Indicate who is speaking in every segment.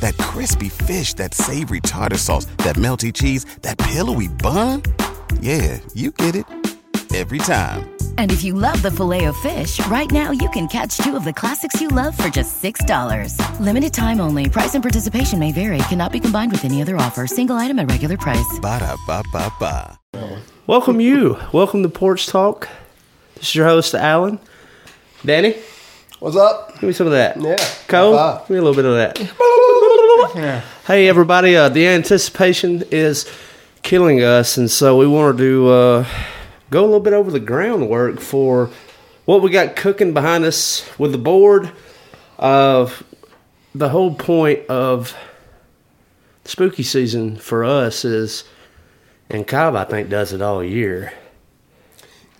Speaker 1: That crispy fish, that savory tartar sauce, that melty cheese, that pillowy bun. Yeah, you get it. Every time.
Speaker 2: And if you love the Filet-O-Fish, right now you can catch two of the classics you love for just $6. Limited time only. Price and participation may vary. Cannot be combined with any other offer. Single item at regular price.
Speaker 1: Ba da ba ba ba.
Speaker 3: Welcome you. Welcome to Porch Talk. This is your host, Alan. Danny,
Speaker 4: What's up?
Speaker 3: give me some of that.
Speaker 4: Yeah.
Speaker 3: Cole,
Speaker 4: High
Speaker 3: give me a little bit of that. Hey, everybody. Uh, the anticipation is killing us, and so we wanted to uh, go a little bit over the groundwork for what we got cooking behind us with the board. Of the whole point of spooky season for us is, and Cobb, I think, does it all year.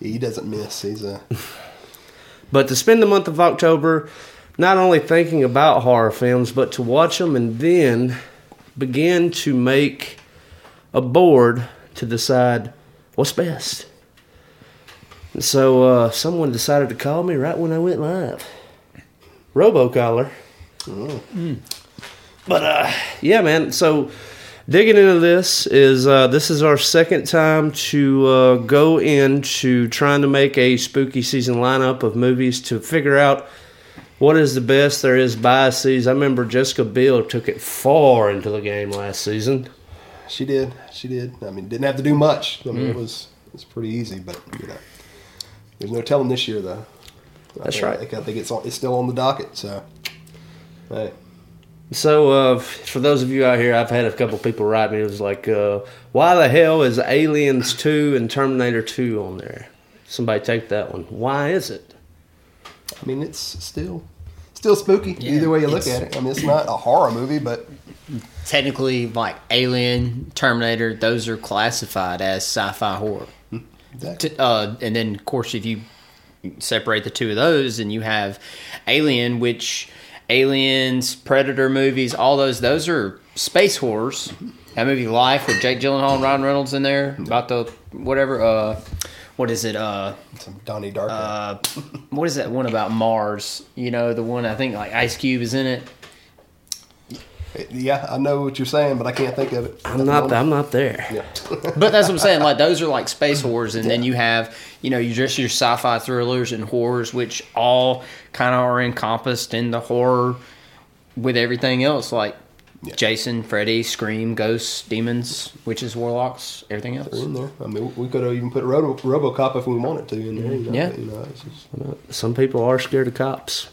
Speaker 4: He doesn't miss. He's a
Speaker 3: But to spend the month of October not only thinking about horror films, but to watch them and then begin to make a board to decide what's best. And so uh, someone decided to call me right when I went live. Robocaller. But uh, yeah, man. So digging into this is uh, this is our second time to uh, go into trying to make a spooky season lineup of movies to figure out what is the best there is biases. I remember Jessica Biel took it far into the game last season.
Speaker 4: she did. She did. I mean, didn't have to do much. I mean,
Speaker 3: Mm.
Speaker 4: it was it was pretty easy. But you know, there's no telling this year though. I
Speaker 3: That's
Speaker 4: think-
Speaker 3: right.
Speaker 4: I think, I think it's on, it's still on the docket. So, hey,
Speaker 3: So uh, for those of you out here, I've had a couple people write me. It was like, uh, why the hell is Aliens Two and Terminator Two on there? Somebody take that one. Why is it?
Speaker 4: I mean, it's still still spooky
Speaker 5: Yeah,
Speaker 4: either way you look at it. I mean, it's not a horror movie, but
Speaker 5: technically like Alien, Terminator, those are classified as sci-fi horror.
Speaker 4: exactly.
Speaker 5: T- Uh, and then, of course, if you separate the two of those, and you have Alien, which Aliens, Predator movies, all those, those are space horrors. That movie Life with Jake Gyllenhaal and Ryan Reynolds in there about the whatever. Uh, what is it? Uh,
Speaker 4: Some Donnie Darko.
Speaker 5: uh, what is that one about Mars? You know, the one I think like Ice Cube is in it.
Speaker 4: yeah, I know what you're saying, but I can't think of it.
Speaker 3: I'm not. I'm not there.
Speaker 4: Yeah.
Speaker 5: But that's what I'm saying. Like those are like space horrors, and then you have you know you just your sci-fi thrillers and horrors, which all kind of are encompassed in the horror with everything else, like
Speaker 4: Yeah.
Speaker 5: Jason, Freddy, Scream, Ghosts, Demons, Witches, Warlocks, everything else.
Speaker 4: in there. I mean, we could have even put Robo, RoboCop if we wanted to in there. You know,
Speaker 5: Yeah.
Speaker 4: you know, it's just,
Speaker 3: Some people are scared of cops.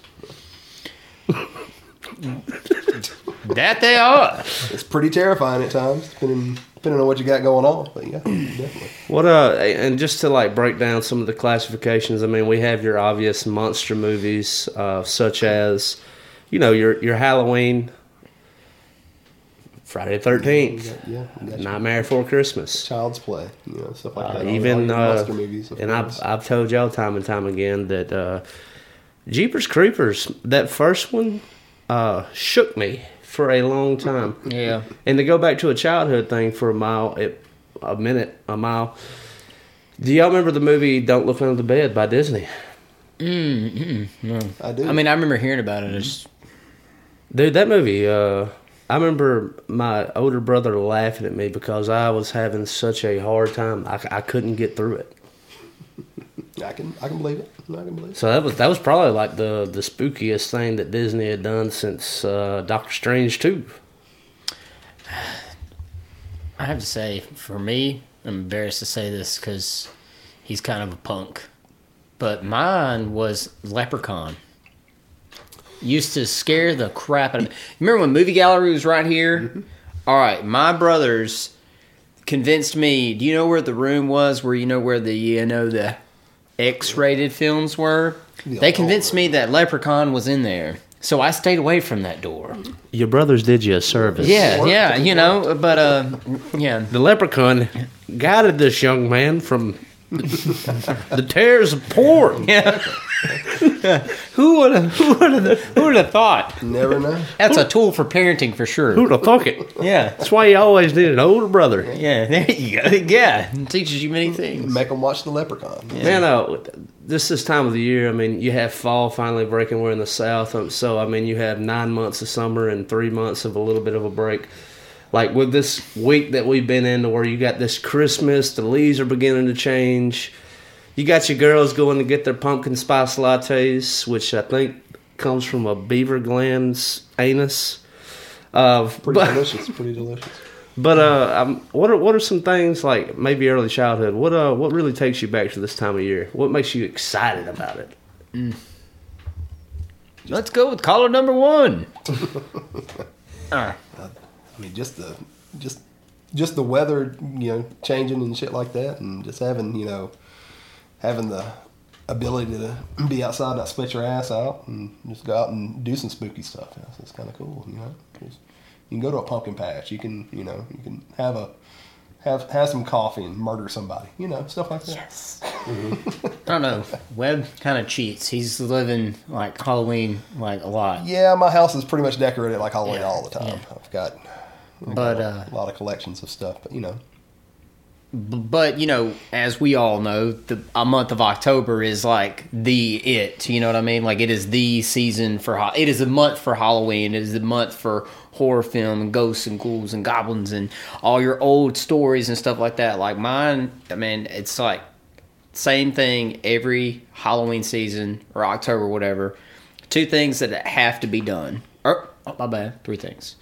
Speaker 5: That they are.
Speaker 4: it's pretty terrifying at times, depending depending on what you got going on. But yeah, definitely.
Speaker 3: What uh, and just to like break down some of the classifications. I mean, we have your obvious monster movies, uh, such as, you know, your your Halloween, Friday the Thirteenth,
Speaker 4: Yeah, you got
Speaker 3: Nightmare Before Christmas.
Speaker 4: Child's Play, you know, stuff like
Speaker 3: Uh,
Speaker 4: that. All- all
Speaker 3: even uh,
Speaker 4: movies. of
Speaker 3: and I've. I've told y'all time and time again that uh, Jeepers Creepers, that first one, uh, shook me for a long time.
Speaker 5: Yeah.
Speaker 3: And to go back to a childhood thing for a mile, it, a minute, a mile. Do y'all remember the movie "Don't Look Under the Bed" by Disney? Mm, mm, no.
Speaker 4: I do.
Speaker 5: I mean, I remember hearing about it. I just
Speaker 3: Dude, that movie. Uh, I remember my older brother laughing at me because I was having such a hard time. I, I couldn't get through it.
Speaker 4: I can I can believe it. I can believe it.
Speaker 3: So that was that was probably like the the spookiest thing that Disney had done since uh, Doctor Strange two.
Speaker 5: I have to say, for me, I'm embarrassed to say this because he's kind of a punk. But mine was Leprechaun. Used to scare the crap out of me. Remember when Movie Gallery was right here? All right, my brothers convinced me. Do you know where the room was? Where you know where the you know the X-rated films were?
Speaker 4: The
Speaker 5: They convinced me that Leprechaun was in there. So I stayed away from that door.
Speaker 3: Your brothers did you a service.
Speaker 5: Yeah, yeah, you know, but uh, yeah,
Speaker 3: The leprechaun guided this young man from the tears of porn.
Speaker 5: yeah. who would have who would have who would have thought?
Speaker 4: Never know.
Speaker 5: That's a tool for parenting for sure.
Speaker 3: Who'd have thought it?
Speaker 5: Yeah,
Speaker 3: That's why you always need an older brother.
Speaker 5: yeah. There you go. Yeah, it teaches you many things.
Speaker 4: Make them watch the Leprechaun.
Speaker 3: Man, uh, this this time of the year, I mean, you have fall finally breaking. We're in the south, um, so I mean, you have nine months of summer and three months of a little bit of a break. Like with this week that we've been in, to where you got this Christmas, the leaves are beginning to change. You got your girls going to get their pumpkin spice lattes, which I think comes from a beaver gland's anus. Uh,
Speaker 4: Pretty
Speaker 3: but,
Speaker 4: delicious. Pretty delicious.
Speaker 3: but uh, um, what are what are some things like maybe early childhood? What uh, what really takes you back to this time of year? What makes you excited about it?
Speaker 5: Let's go with caller number one. Uh,
Speaker 4: I mean, just the just just the weather, you know, changing and shit like that, and just having you know having the ability to be outside, not split your ass out, and just go out and do some spooky stuff. Yeah, so it's kind of cool, you know. 'cause you can go to a pumpkin patch. You can, you know, you can have a have have some coffee and murder somebody. You know, stuff like that.
Speaker 5: yes. I don't know. Webb kind of cheats. He's living like Halloween like a lot.
Speaker 4: Yeah, my house is pretty much decorated like Halloween
Speaker 5: Yeah,
Speaker 4: all the time.
Speaker 5: yeah.
Speaker 4: I've got, I've
Speaker 5: But,
Speaker 4: got a,
Speaker 5: uh,
Speaker 4: a lot of collections of stuff, but you know,
Speaker 5: B- But you know, as we all know, the a month of October is like the it. You know what I mean? Like it is the season for it is a month for Halloween. It is a month for horror film and ghosts and ghouls and goblins and all your old stories and stuff like that. Like mine, I mean, it's like same thing every Halloween season or October, whatever. Two things that have to be done. Or, oh, my bad. Three things.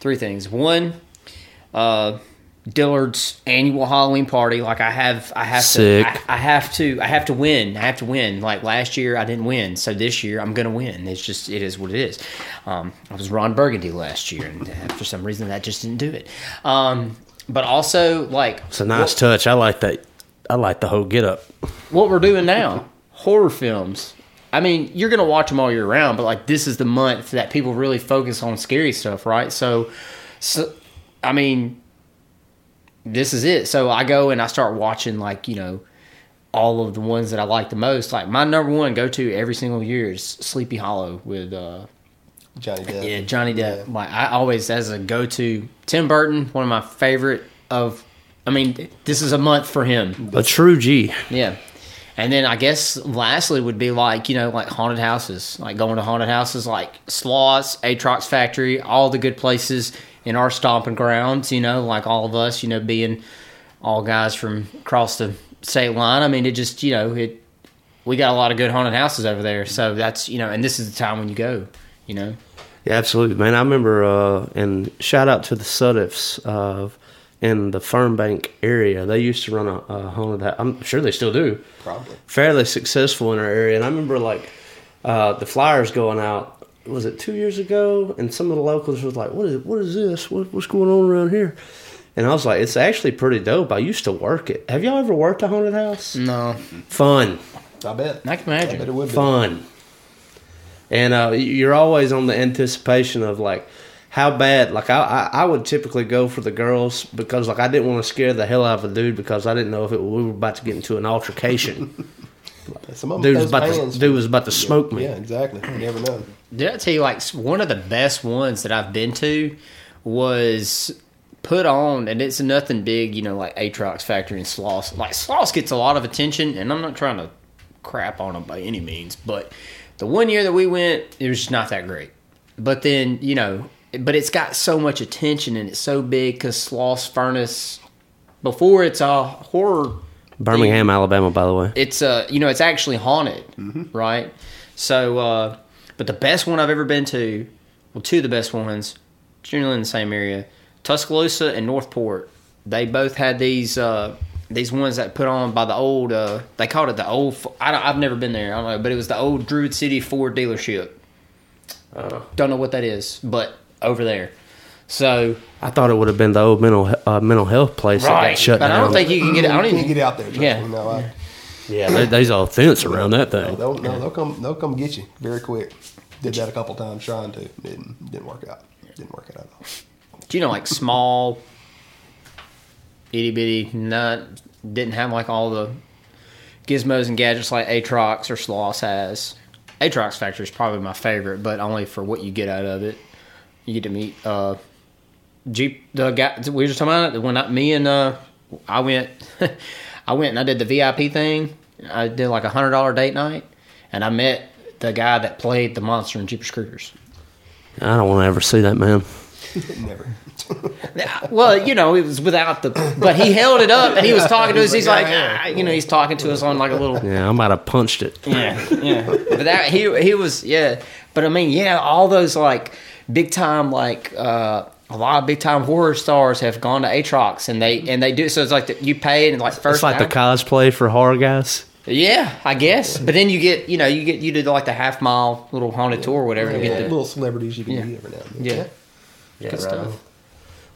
Speaker 5: Three things. One, uh, Dillard's annual Halloween party. Like I have, I have
Speaker 3: Sick.
Speaker 5: to, I, I have to, I have to win. I have to win. Like last year, I didn't win, so this year I'm gonna win. It's just, it is what it is. Um, I was Ron Burgundy last year, and for some reason that just didn't do it. Um, but also, like,
Speaker 3: It's a nice touch. I like that. I like the whole get up.
Speaker 5: what we're doing now horror films i mean you're gonna watch them all year round but like this is the month that people really focus on scary stuff right so so i mean this is it so i go and i start watching like you know all of the ones that i like the most like my number one go to every single year is sleepy hollow with uh
Speaker 4: Johnny Depp.
Speaker 5: yeah johnny depp like i always as a go-to tim burton one of my favorite of i mean this is a month for him
Speaker 3: A true G.
Speaker 5: yeah. And then I guess lastly would be like, you know, like haunted houses, like going to haunted houses like Sloss, Atrox Factory, all the good places in our stomping grounds, you know, like all of us, you know, being all guys from across the state line. I mean, it just, you know, it, we got a lot of good haunted houses over there. So that's, you know, and this is the time when you go, you know.
Speaker 3: Yeah, absolutely, man. I remember, uh, and shout out to the Suddiffs uh, in the Fernbank area. They used to run a, a haunted house. I'm sure they still do.
Speaker 4: Probably.
Speaker 3: Fairly successful in our area. And I remember, like, uh, the flyers going out, was it two years ago? And some of the locals was like, what is, what is this? What, what's going on around here? And I was like, it's actually pretty dope. I used to work it. Have y'all ever worked a haunted house?
Speaker 5: No.
Speaker 3: Fun.
Speaker 4: I bet.
Speaker 5: I can
Speaker 4: I
Speaker 5: imagine.
Speaker 4: bet it would be.
Speaker 3: fun. And uh, you're always on the anticipation of like how bad. Like I, I, I would typically go for the girls because like I didn't want to scare the hell out of a dude because I didn't know if it, we were about to get into an altercation.
Speaker 4: Some of them
Speaker 3: dude was about to, dude was about to smoke me.
Speaker 4: Yeah, exactly. You never know.
Speaker 5: Did I tell you like one of the best ones that I've been to was put on, and it's nothing big, you know, like Atrox Factory and Sloss. Like Sloss gets a lot of attention, and I'm not trying to crap on them by any means, but the one year that we went, it was just not that great. But then you know, but it's got so much attention and it's so big because Sloss Furnace. Before it's a horror
Speaker 3: Birmingham, Alabama, by the way.
Speaker 5: it's uh you know it's actually haunted right so uh but the best one i've ever been to well two of the best ones generally in the same area tuscaloosa and northport they both had these uh these ones that put on by the old uh they called it the old I don't, i've never been there i don't know but it was the old druid city ford dealership don't know what that is but over there so
Speaker 3: I thought it would have been the old mental uh, mental health place that got
Speaker 5: right
Speaker 3: shut
Speaker 5: but
Speaker 3: down.
Speaker 5: i don't think you can get i don't even
Speaker 4: get out there.
Speaker 5: Yeah.
Speaker 4: me. No, I,
Speaker 3: yeah, there- there's all fence around that thing.
Speaker 4: they'll, no, they'll come. They'll come get you very quick. did that a couple times trying to. Didn't didn't work out. Didn't work out at all.
Speaker 5: Do you know like small, itty bitty nut didn't have like all the gizmos and gadgets like Atrox or Sloss has. Atrox Factory is probably my favorite, but only for what you get out of it. You get to meet uh, Jeep. The guy we were just talking about it when I, me and uh, I went, I went and I did the VIP thing. I did like a hundred dollar date night, and I met the guy that played the monster in Jeepers Creepers.
Speaker 3: I don't want to ever see that man.
Speaker 4: Never.
Speaker 5: Well, you know, it was without the, but he held it up and he was talking to us. He's like, ah, you know, he's talking to us on like a little,
Speaker 3: Yeah, I might have punched it.
Speaker 5: yeah, yeah. But that he he was, yeah. But I mean, yeah, all those like big time like uh, a lot of big time horror stars have gone to Atrox and they and they do so. It's like the, you pay and like first
Speaker 3: It's like the cosplay for horror guys.
Speaker 5: Yeah, I guess. But then you get you know you get you did like the half mile little haunted tour or whatever. and
Speaker 4: Yeah,
Speaker 5: get the,
Speaker 4: little celebrities you can
Speaker 5: Yeah.
Speaker 4: meet every now and then.
Speaker 5: yeah.
Speaker 3: Yeah,
Speaker 5: Good stuff.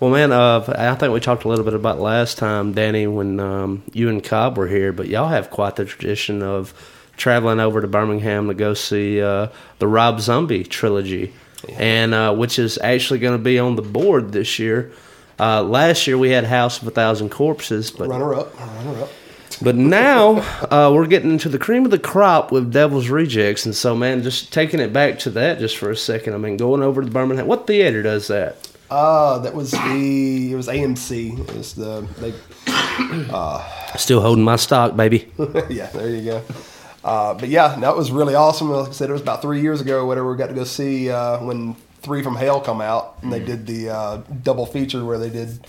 Speaker 3: Well, man, uh, I think we talked a little bit about last time, Danny, when um, you and Cobb were here. But y'all have quite the tradition of traveling over to Birmingham to go see uh, the Rob Zombie trilogy, and uh, which is actually going to be on the board this year. Uh, last year we had House of a Thousand Corpses, but
Speaker 4: Runner up, runner up.
Speaker 3: But now uh, we're getting into the cream of the crop with Devil's Rejects, and so man, just taking it back to that just for a second. I mean, going over to Birmingham, what theater does that?
Speaker 4: Uh, that was the it was AMC. It was the they
Speaker 3: Still holding my stock, baby.
Speaker 4: yeah, there you go. Uh, but yeah, that was really awesome. Like I said, it was about three years ago, whatever. We got to go see uh, when Three from Hell come out, and they did the uh, double feature where they did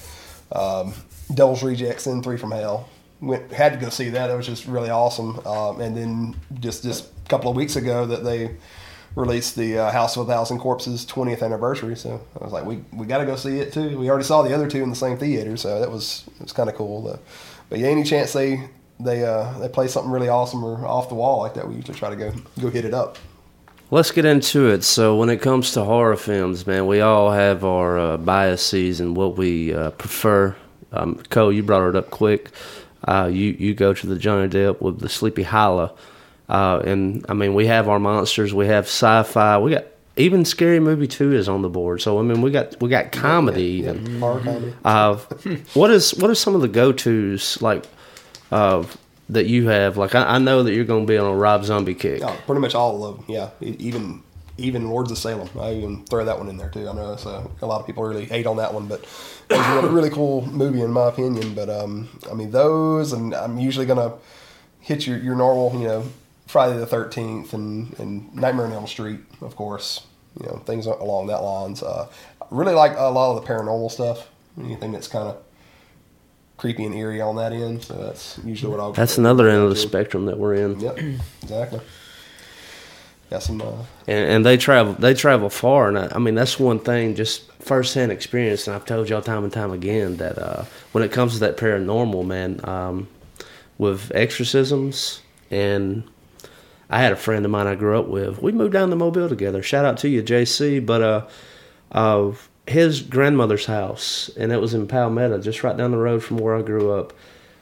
Speaker 4: um, Devil's Rejects and Three from Hell. Went had to go see that. It was just really awesome. Um, and then just just a couple of weeks ago that they released the uh, House of a Thousand Corpses 20th anniversary. So I was like, we we got to go see it too. We already saw the other two in the same theater, so that was it was kind of cool. But yeah, any chance they they uh, they play something really awesome or off the wall like that, we usually try to go go hit it up.
Speaker 3: Let's get into it. So, when it comes to horror films, man, we all have our uh, biases and what we uh, prefer. Um, Cole, you brought it up quick. Uh, you you go to the Johnny Depp with the Sleepy Hollow, uh, and I mean we have our monsters. We have sci-fi. We got even Scary Movie Two is on the board. So I mean we got we got comedy
Speaker 4: Yeah,
Speaker 3: even.
Speaker 4: comedy.
Speaker 3: Uh, what is what are some of the go tos like uh, that you have? Like I, I know that you're going to be on a Rob Zombie kick.
Speaker 4: Oh, pretty much all of them. Yeah, even even Lords of Salem. I even throw that one in there too. I know so a lot of people really hate on that one, but it was a really, really cool movie in my opinion. But um, I mean those, and I'm usually gonna hit your your normal, you know, Friday the Thirteenth and and Nightmare on Elm Street, of course. You know, things along that lines. Uh, I really like a lot of the paranormal stuff. Anything that's kind of creepy and eerie on that end. So that's usually what I'll.
Speaker 3: That's another end of the spectrum that we're in.
Speaker 4: Yep, exactly. Got some. Uh,
Speaker 3: and, and they travel they travel far and I, I mean that's one thing just firsthand experience and I've told y'all time and time again that uh, when it comes to that paranormal man um, with exorcisms and I had a friend of mine I grew up with we moved down to Mobile together shout out to you JC but uh, uh, his grandmother's house and it was in Palmetto just right down the road from where I grew up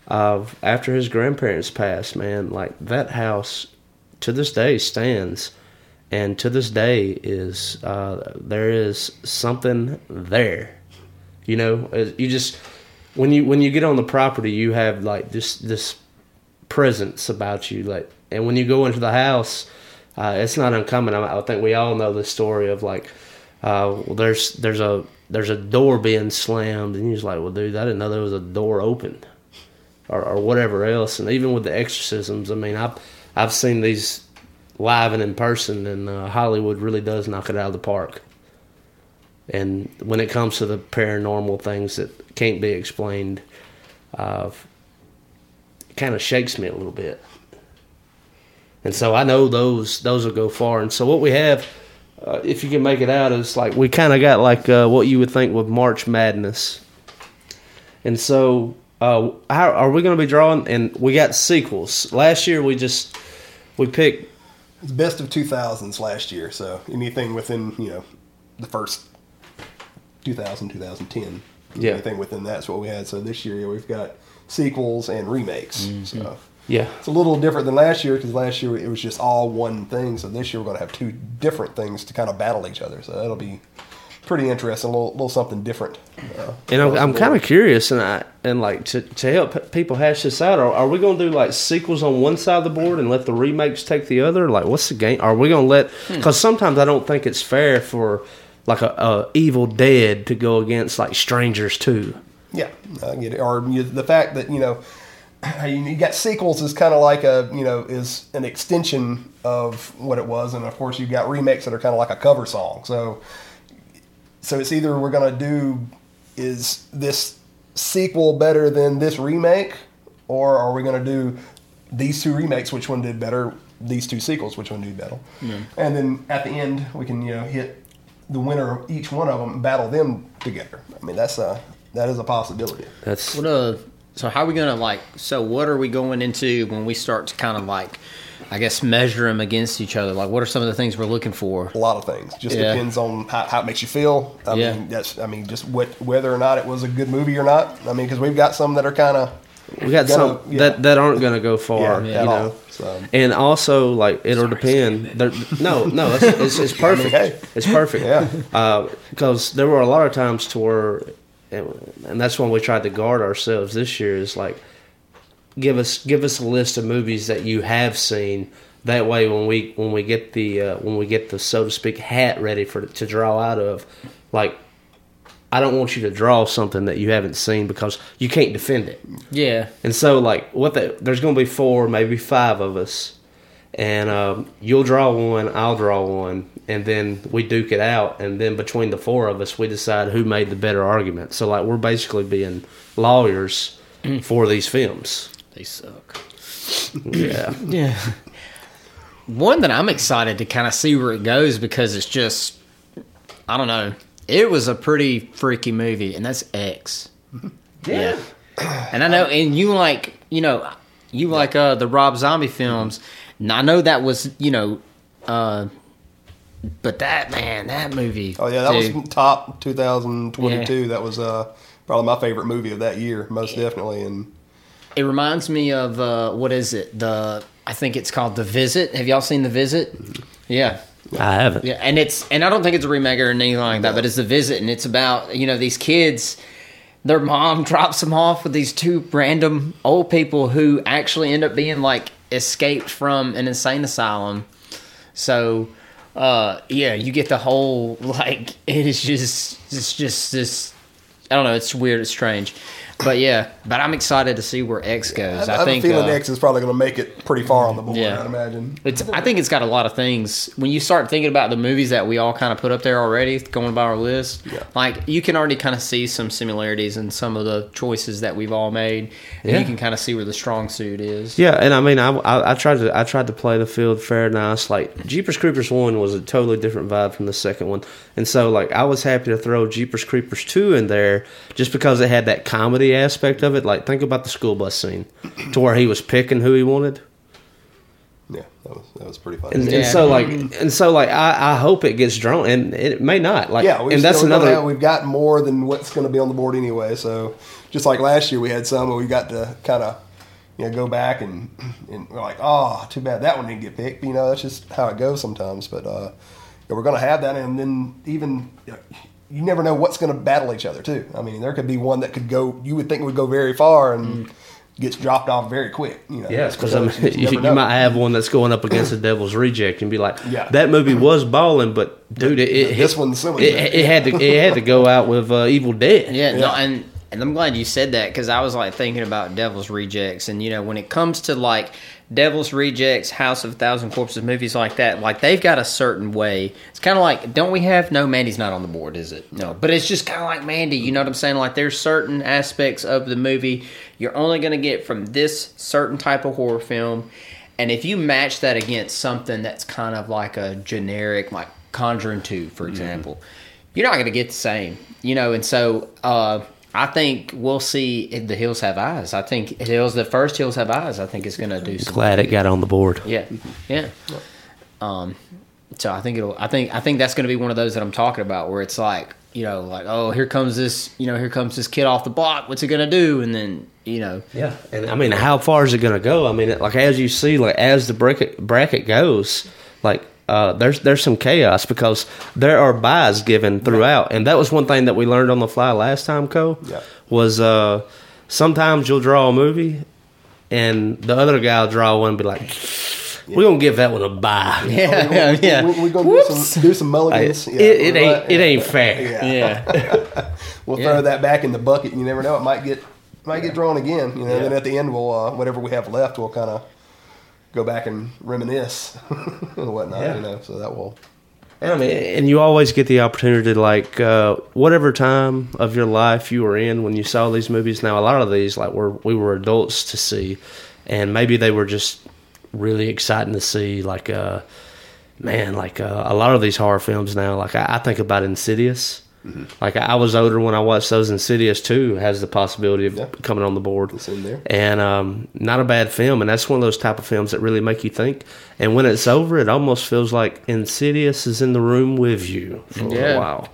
Speaker 3: uh, after his grandparents passed man like that house to this day stands and to this day is uh, there is something there you know you just when you when you get on the property you have like this this presence about you like and when you go into the house uh, it's not uncommon I, I think we all know the story of like uh, there's there's a there's a door being slammed and you're just like well dude I didn't know there was a door open or, or whatever else. And even with the exorcisms, I mean, I've I've seen these live and in person, and uh, Hollywood really does knock it out of the park. And when it comes to the paranormal things that can't be explained, uh, it kind of shakes me a little bit. And so I know those those will go far. And so what we have, uh, if you can make it out, is like we kind of got like uh, what you would think with March Madness. And so, uh, how are we going to be drawing? And we got sequels. Last year we just we picked.
Speaker 4: It's best of 2000s last year, so anything within, you know, the first 2000, 2010.
Speaker 3: Yeah.
Speaker 4: Anything within that's what we had. So this year we've got sequels and remakes. Mm-hmm. So
Speaker 3: Yeah.
Speaker 4: It's a little different than last year because last year it was just all one thing. So this year we're going to have two different things to kind of battle each other. So that'll be pretty interesting. A little, little something different. Uh,
Speaker 3: And I'm, I'm kind of curious, and I and like to, to help people hash this out. Are, are we going to do like sequels on one side of the board and let the remakes take the other? Like, what's the game? Are we going to let? Because sometimes I don't think it's fair for like a, a Evil Dead to go against like Strangers 2.
Speaker 4: Yeah, I get it. Or you, the fact that you know you, you got sequels is kind of like a you know is an extension of what it was, and of course you've got remakes that are kind of like a cover song. So so it's either we're gonna do is this sequel better than this remake, or are we gonna do these two remakes? Which one did better? These two sequels, which one did better? And then at the end we can you know hit the winner of each one of them and battle them together. I mean that's a that is a possibility.
Speaker 3: That's
Speaker 5: What uh so how are we gonna like so what are we going into when we start to kind of like I guess measure them against each other? Like what are some of the things we're looking for?
Speaker 4: a lot of things. Just
Speaker 5: Yeah.
Speaker 4: depends on how, how it makes you feel. I
Speaker 5: Yeah.
Speaker 4: mean, that's I mean, just what, whether or not it was a good movie or not. I mean, because we've got some that are kind of
Speaker 3: we got
Speaker 4: Gonna-
Speaker 3: some
Speaker 4: yeah.
Speaker 3: that that aren't going to go far.
Speaker 4: yeah,
Speaker 3: you
Speaker 4: at
Speaker 3: know.
Speaker 4: all. So
Speaker 3: And also, like it'll depend. There, no, no, it's, it's, it's perfect.
Speaker 4: hey.
Speaker 3: It's perfect.
Speaker 4: Yeah.
Speaker 3: Uh, because there were a lot of times to where, and that's when we tried to guard ourselves this year. Is like, give us give us a list of movies that you have seen. That way, when we when we get the uh, when we get the so to speak hat ready for to draw out of, like, I don't want you to draw something that you haven't seen because you can't defend it.
Speaker 5: Yeah.
Speaker 3: And so, like, what the, there's going to be four, maybe five of us, and um, you'll draw one, I'll draw one, and then we duke it out, and then between the four of us, we decide who made the better argument. So, like, we're basically being lawyers for these films.
Speaker 5: They suck.
Speaker 3: Yeah,
Speaker 5: Yeah. One that I'm excited to kind of see where it goes because it's just, I don't know. It was a pretty freaky movie, and that's X. Yeah. And I know, and you like, you know, you like uh, the Rob Zombie films. And I know that was, you know, uh, but that man, that movie.
Speaker 4: oh yeah, that
Speaker 5: dude,
Speaker 4: was top 2022. That was uh, probably my favorite movie of that year, most definitely. And
Speaker 5: It reminds me of uh, what is it? The I think it's called The Visit. Have y'all seen The Visit? Yeah.
Speaker 3: I haven't.
Speaker 5: Yeah, and it's and I don't think it's a remake or anything like that, but it's the visit, and it's about you know these kids. Their mom drops them off with these two random old people who actually end up being like escaped from an insane asylum. So, uh, yeah, you get the whole like it is just it's just this. I don't know. It's weird. It's strange, but yeah. But I'm excited to see where X goes.
Speaker 4: I,
Speaker 5: I,
Speaker 4: have
Speaker 5: think
Speaker 4: feeling
Speaker 5: uh,
Speaker 4: X is probably going to make it pretty far on the board.
Speaker 5: Yeah.
Speaker 4: I'd imagine.
Speaker 5: It's. I think it's got a lot of things. When you start thinking about the movies that we all kind of put up there already, going by our list,
Speaker 4: Yeah.
Speaker 5: like you can already kind of see some similarities in some of the choices that we've all made, and
Speaker 3: Yeah.
Speaker 5: you can kind of see where the strong suit is.
Speaker 3: Yeah, and I mean, I, I, I tried to I tried to play the field fair nice. Like Jeepers Creepers one was a totally different vibe from the second one, and so like I was happy to throw Jeepers Creepers two in there just because it had that comedy aspect of it. Like think about the school bus scene, to where he was picking who he wanted,
Speaker 4: Yeah, that was that was pretty fun.
Speaker 3: and,
Speaker 5: Yeah.
Speaker 3: and so like and so like I, I hope it gets drawn, and it may not. Like
Speaker 4: yeah,
Speaker 3: and that's another.
Speaker 4: have- we've got more than what's going to be on the board anyway. So just like last year, we had some, and we got to kind of you know go back and and we're like, oh, too bad that one didn't get picked. You know, that's just how it goes sometimes. But uh, yeah, we're going to have that, and then even. You, never know what's going to battle each other too. I mean, there could be one that could go. You would think would go very far and gets dropped off very quick. You know,
Speaker 3: Yes, because I mean,
Speaker 4: just
Speaker 3: you, you might have one that's going up against the Devil's Reject and be like,
Speaker 4: Yeah.
Speaker 3: "That movie was balling, but dude, it, it
Speaker 4: This
Speaker 3: it-
Speaker 4: one's silly.
Speaker 3: It, it had to it had to go out with uh, Evil Dead.
Speaker 5: Yeah, no, and and I'm glad you said that because I was like thinking about Devil's Rejects, and you know when it comes to like Devil's Rejects, House of a Thousand Corpses, movies like that, like they've got a certain way. It's kind of like, don't we have? No, Mandy's not on the board, is it? No, but it's just kind of like Mandy. You know what I'm saying? Like there's certain aspects of the movie you're only going to get from this certain type of horror film. And if you match that against something that's kind of like a generic, like Conjuring 2, for example, you're not going to get the same, you know. And so uh, I think we'll see if the Hills Have Eyes. I think Hills, the first Hills Have Eyes, I think is going to do some.
Speaker 3: Glad it got on the board.
Speaker 5: Yeah, yeah. Um, so I think it'll. I think I think that's going to be one of those that I'm talking about, where it's like you know, like oh, here comes this, you know, here comes this kid off the block. What's he going to do? And then you know,
Speaker 3: Yeah, and I mean, how far is it going to go? I mean, like as you see, like as the bracket bracket goes, like uh, there's there's some chaos because there are buys given throughout, and that was one thing that we learned on the fly last time. Co
Speaker 4: Yeah.
Speaker 3: was uh, sometimes you'll draw a movie, and the other guy will draw one, and be like, "We're gonna give that one a buy."
Speaker 5: yeah, yeah, yeah.
Speaker 4: We, we're gonna do some, do some mulligans.
Speaker 3: It,
Speaker 4: Yeah,
Speaker 3: it
Speaker 4: we're
Speaker 3: ain't
Speaker 4: like-
Speaker 3: it ain't fair.
Speaker 4: Yeah.
Speaker 5: yeah.
Speaker 4: We'll
Speaker 5: Yeah.
Speaker 4: throw that back in the bucket. And you never know; it might get might get drawn again. You know. Then at the end, we'll uh, whatever we have left, we'll kind of go back and reminisce and whatnot.
Speaker 3: Yeah.
Speaker 4: You know, so that will.
Speaker 3: And I mean, and you always get the opportunity to like uh, whatever time of your life you were in when you saw these movies. Now, a lot of these like were we were adults to see, and maybe they were just really exciting to see. Like, uh, man, like uh, a lot of these horror films now. Like I, I think about Insidious. Like I was older when I watched those. Insidious too has the possibility of
Speaker 4: Yeah.
Speaker 3: coming on the board.
Speaker 4: It's in there.
Speaker 3: and um, not a bad film. And that's one of those type of films that really make you think. And when it's over, it almost feels like Insidious is in the room with you for
Speaker 5: Yeah.
Speaker 3: a while.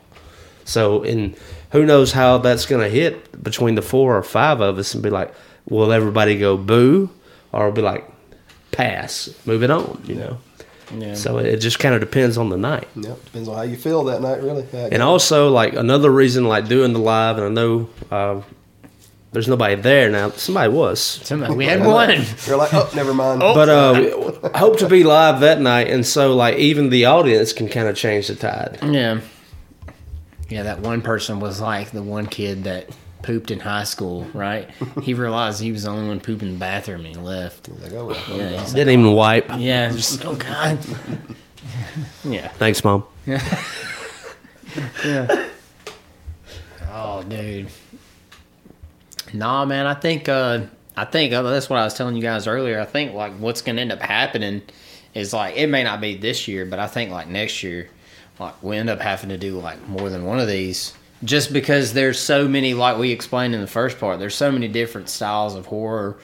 Speaker 3: So, and who knows how that's going to hit between the four or five of us and be like, will everybody go boo, or be like, pass, move it on, you know?
Speaker 5: Yeah.
Speaker 3: So it just kind of depends on the night.
Speaker 4: Yep. Depends on how you feel that night, really. How
Speaker 3: And also, like another reason, like doing the live, and I know uh, there's nobody there now. Somebody was,
Speaker 5: Somebody- we had one.
Speaker 4: You're like, oh, never mind.
Speaker 3: but uh, hope to be live that night, and so like even the audience can kind of change the tide.
Speaker 5: Yeah. Yeah, that one person was like the one kid that pooped in high school, right? he realized he was the only one pooping in the bathroom and he left.
Speaker 4: Like, oh, well.
Speaker 5: Yeah, he's
Speaker 3: Didn't even wipe.
Speaker 5: yeah, just oh god. yeah.
Speaker 3: Thanks, mom. Yeah.
Speaker 5: Oh, dude. Nah, man. I think. uh I think uh, that's what I was telling you guys earlier. I think like what's gonna end up happening is like it may not be this year, but I think like next year, like we end up having to do like more than one of these, just because there's so many. Like we explained in the first part, there's so many different styles of horror,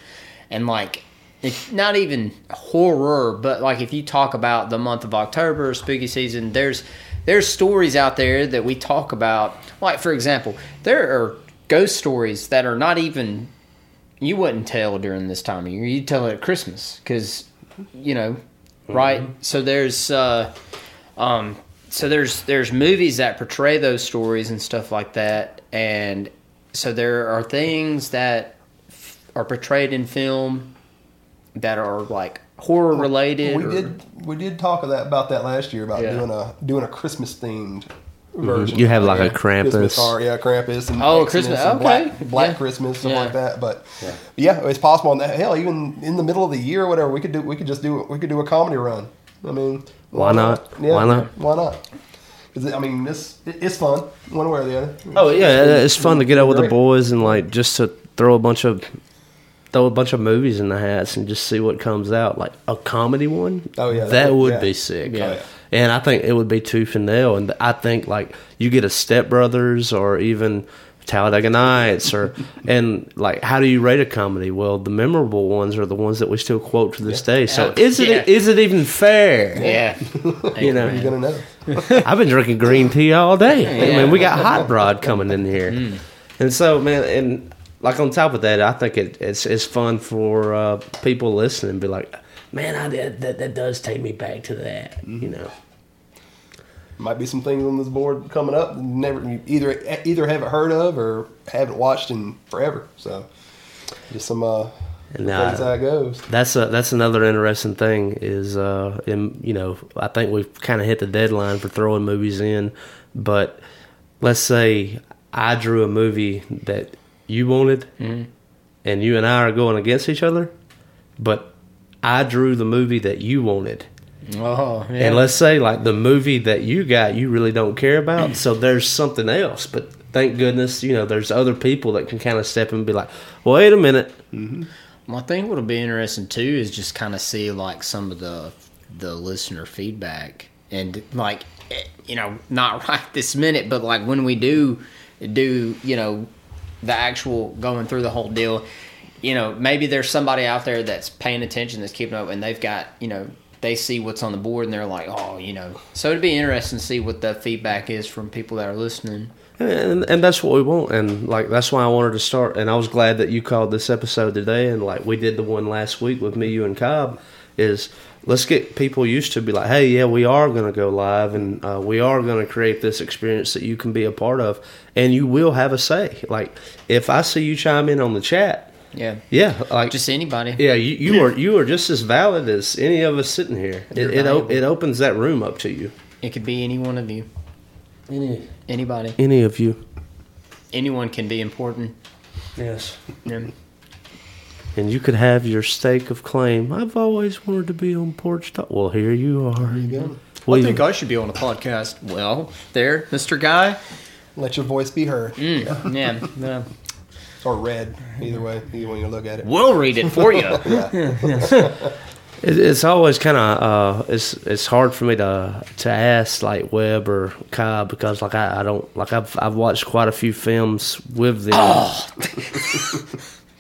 Speaker 5: and like it's not even horror, but like if you talk about the month of October, spooky season, there's there's stories out there that we talk about. Like for example, there are ghost stories that are not even you wouldn't tell during this time of year. You tell it at Christmas because you know, right? So there's uh, um, so there's there's movies that portray those stories and stuff like that, and so there are things that f- are portrayed in film that are like horror related.
Speaker 4: We
Speaker 5: or-
Speaker 4: did we did talk of that about that last year about
Speaker 5: Yeah.
Speaker 4: doing a doing a Christmas themed mm-hmm. version.
Speaker 3: You have like a
Speaker 4: Yeah,
Speaker 3: Krampus.
Speaker 4: Christmas horror, yeah, Krampus and
Speaker 5: Oh,
Speaker 4: Xmas
Speaker 5: Christmas,
Speaker 4: and
Speaker 5: okay.
Speaker 4: Black, Black
Speaker 5: Yeah.
Speaker 4: Christmas stuff
Speaker 5: Yeah.
Speaker 4: like that. But yeah. it's possible. And hell, even in the middle of the year or whatever, we could do we could just do we could do a comedy run. I mean,
Speaker 3: Why not?
Speaker 4: Yeah,
Speaker 3: Why not?
Speaker 4: Why not? I mean, this it's fun one way or the other.
Speaker 3: Oh yeah, it's fun to get out with the boys and like just to throw a bunch of throw a bunch of movies in the hats and just see what comes out. Like a comedy one.
Speaker 4: Oh, yeah,
Speaker 3: that,
Speaker 4: that would- yeah.
Speaker 3: be sick.
Speaker 5: Yeah. Oh, yeah.
Speaker 3: And I think it would be tooth and nail. And I think like you get a Step Brothers or even Talladega Nights or and like how do you rate a comedy? Well, the memorable ones are the ones that we still quote to this day. So
Speaker 5: Yeah.
Speaker 3: is it
Speaker 5: Yeah.
Speaker 3: is it even fair?
Speaker 5: Yeah,
Speaker 3: You know,
Speaker 4: You're gonna know.
Speaker 3: I've been drinking green tea all day. I mean, we got hot rod coming in here,
Speaker 4: Mm.
Speaker 3: and so man, and like on top of that, I think it, it's it's fun for uh, people listening. Be like, man, I did that. That does take me back to that.
Speaker 4: Mm-hmm.
Speaker 3: You know,
Speaker 4: Might be some things on this board coming up. that Never either either haven't heard of or haven't watched in forever. So just some uh,
Speaker 3: And,
Speaker 4: that's
Speaker 3: uh,
Speaker 4: how it goes.
Speaker 3: that's a that's another interesting thing is uh, in, you know, I think we've kind of hit the deadline for throwing movies in, but let's say I drew a movie that you wanted, and you and I are going against each other, but I drew the movie that you wanted.
Speaker 5: Oh yeah.
Speaker 3: And let's say like the movie that you got, you really don't care about. So there's something else. But thank goodness, you know, there's other people that can kind of step in and be like, wait a minute.
Speaker 5: Well, I think what'll be interesting too is just kind of see like some of the the listener feedback and like eh, you know not right this minute, but like when we do do you know the actual going through the whole deal, you know maybe there's somebody out there that's paying attention that's keeping up and they've got you know they see what's on the board and they're like, oh, you know. So it'd be interesting to see what the feedback is from people that are listening.
Speaker 3: and, and that's what we want and like that's why i wanted to start and i was glad that you called this episode today and like we did the one last week with me you and cobb is let's get people used to be like hey yeah we are going to go live and uh, we are going to create this experience that you can be a part of and you will have a say like if i see you chime in on the chat
Speaker 5: Yeah.
Speaker 3: yeah like
Speaker 5: Just anybody.
Speaker 3: yeah you, you are you are just as valid as any of us sitting here
Speaker 5: You're
Speaker 3: it, it, o- it opens that room up to you
Speaker 5: It could be any one of you.
Speaker 3: any
Speaker 5: Anybody.
Speaker 3: any of you
Speaker 5: Anyone can be important.
Speaker 3: yes
Speaker 5: Yeah.
Speaker 3: and you could have your stake of claim. I've always wanted to be on porch talk. Well, here you are.
Speaker 4: There you go.
Speaker 3: We-
Speaker 5: I think I should be on a podcast. Well, there, Mr. Guy.
Speaker 4: Let your voice be heard.
Speaker 5: Mm, yeah. yeah.
Speaker 4: Or read. Either way, either way you look at it.
Speaker 5: We'll read it for you.
Speaker 3: it, it's always kind of uh, it's it's hard for me to to ask like Webb or Cobb because like I, I don't like I've I've watched quite a few films with them.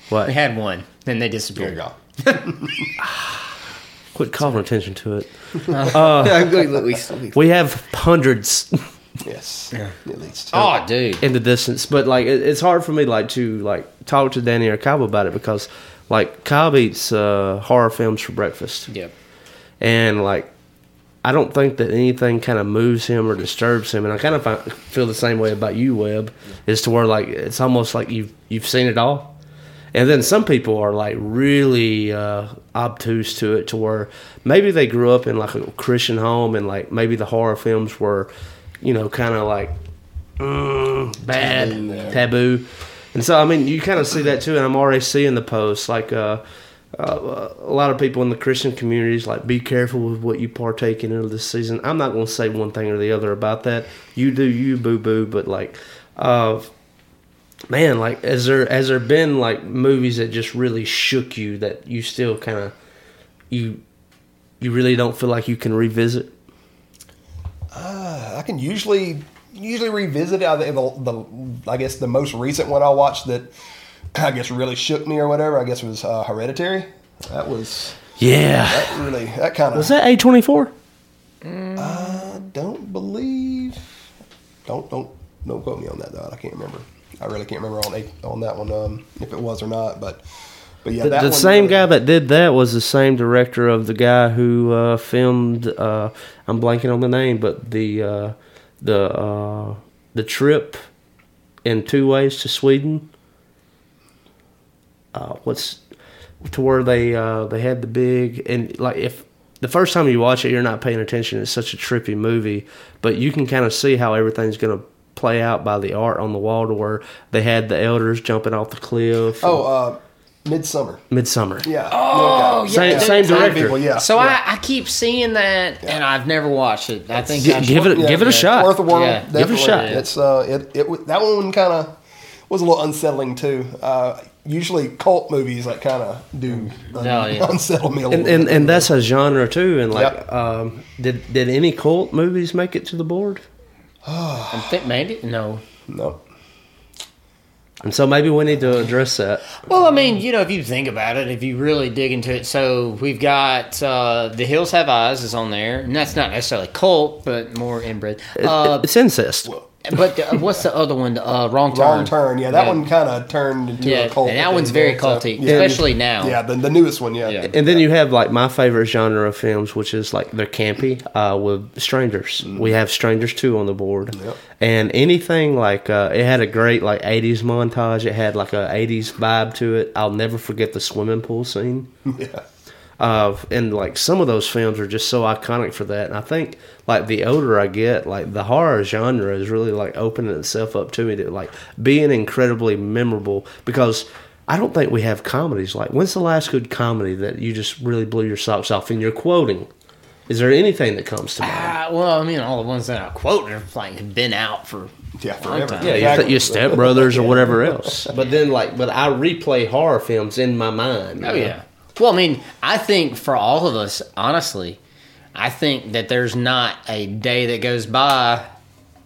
Speaker 3: what?
Speaker 5: We had one, then they
Speaker 4: There you
Speaker 5: disappeared.
Speaker 4: go.
Speaker 3: Quit calling attention to it.
Speaker 5: oh,
Speaker 3: We have hundreds
Speaker 4: Yes. At least.
Speaker 5: dude.
Speaker 3: in the distance, but like it, it's hard for me like to like talk to Danny or Cobb about it because like Cobb eats uh, horror films for breakfast.
Speaker 5: Yep.
Speaker 3: and like I don't think that anything kind of moves him or disturbs him, and I kind of fi- feel the same way about you, Webb, is to where like it's almost like you've you've seen it all, and then some people are like really uh, obtuse to it, to where maybe they grew up in like a Christian home, and like maybe the horror films were, you know, kind of like mm, bad,
Speaker 4: Taboo.
Speaker 3: taboo, and so I mean you kind of see that too, and I'm already seeing the posts like. uh uh, a lot of people in the Christian communities like be careful with what you partake in this season. I'm not going to say one thing or the other about that. You do you, boo boo. But like, uh, man, like has there has there been like movies that just really shook you that you still kind of you you really don't feel like you can revisit?
Speaker 4: I can usually usually revisit it. I the, the I guess the most recent one I watched that I guess really shook me or whatever. I guess was uh, Hereditary. That was
Speaker 3: Yeah,
Speaker 4: that really that kind of
Speaker 3: was that A twenty four?
Speaker 4: I don't believe. Don't don't don't quote me on that though. I can't remember. I really can't remember on a- on that one um, if it was or not. But but yeah,
Speaker 3: The, the same
Speaker 4: really-
Speaker 3: guy that did that was the same director of the guy who uh, filmed. Uh, I'm blanking on the name, but the uh, the uh, the trip in two ways to Sweden. Uh, what's to where they uh, they had the big and like if the first time you watch it you're not paying attention it's such a trippy movie but you can kind of see how everything's going to play out by the art on the wall to where they had the elders jumping off the cliff
Speaker 4: Oh, uh, Midsommar.
Speaker 3: midsommar
Speaker 4: Yeah.
Speaker 5: Oh, yeah.
Speaker 3: Same-
Speaker 5: dude,
Speaker 3: same
Speaker 5: same
Speaker 3: director.
Speaker 4: people, yeah.
Speaker 5: So
Speaker 4: yeah.
Speaker 5: I, I keep seeing that, and I've never watched it. I think
Speaker 3: Gi-
Speaker 5: I
Speaker 3: give it
Speaker 5: should.
Speaker 3: give it a shot
Speaker 4: Worth a whirl.
Speaker 5: Yeah.
Speaker 3: Give it a shot.
Speaker 4: It's uh, it, it that one kind of was a little unsettling too. Uh, usually cult movies like kind of do un-
Speaker 5: Oh, yeah.
Speaker 4: unsettle me a little.
Speaker 3: and, and and that's a genre too and like
Speaker 4: Yep.
Speaker 3: um did did any cult movies make it to the board
Speaker 5: I think maybe no.
Speaker 4: no.
Speaker 3: And so maybe we need to address that
Speaker 5: Well, I mean, you know, if you think about it, if you really dig into it, so we've got uh, The Hills Have Eyes is on there, and that's not necessarily cult, but more inbred. Uh,
Speaker 3: it's incest
Speaker 5: but uh, what's the other one? Uh, Wrong Turn.
Speaker 4: Wrong turn. Yeah, that one kind of turned into
Speaker 5: Yeah,
Speaker 4: a cult.
Speaker 5: and that
Speaker 4: thing
Speaker 5: one's very
Speaker 4: there, so-
Speaker 5: culty,
Speaker 4: yeah.
Speaker 5: especially now.
Speaker 4: Yeah, the, the newest one. Yeah.
Speaker 5: Yeah.
Speaker 3: and then you have like my favorite genre of films which is like they're campy uh with strangers we have strangers 2 on the board
Speaker 4: Yep.
Speaker 3: and anything like uh it had a great like 80s montage it had like a 80s vibe to it i'll never forget the swimming pool scene
Speaker 4: Yeah.
Speaker 3: Uh, and like some of those films are just so iconic for that. And I think like the older I get, like the horror genre is really like opening itself up to me to like being incredibly memorable because I don't think we have comedies. Like when's the last good comedy that you just really blew your socks off and you're quoting? Is there anything that comes to mind?
Speaker 5: Uh, well, I mean, all the ones that I quote are like been out for
Speaker 4: Yeah,
Speaker 5: long
Speaker 4: forever.
Speaker 5: time.
Speaker 3: Yeah, your,
Speaker 4: Exactly.
Speaker 3: your Step Brothers or whatever else. But then, like, but I replay horror films in my mind.
Speaker 5: Oh yeah. Well, I mean, I think for all of us, honestly, I think that there's not a day that goes by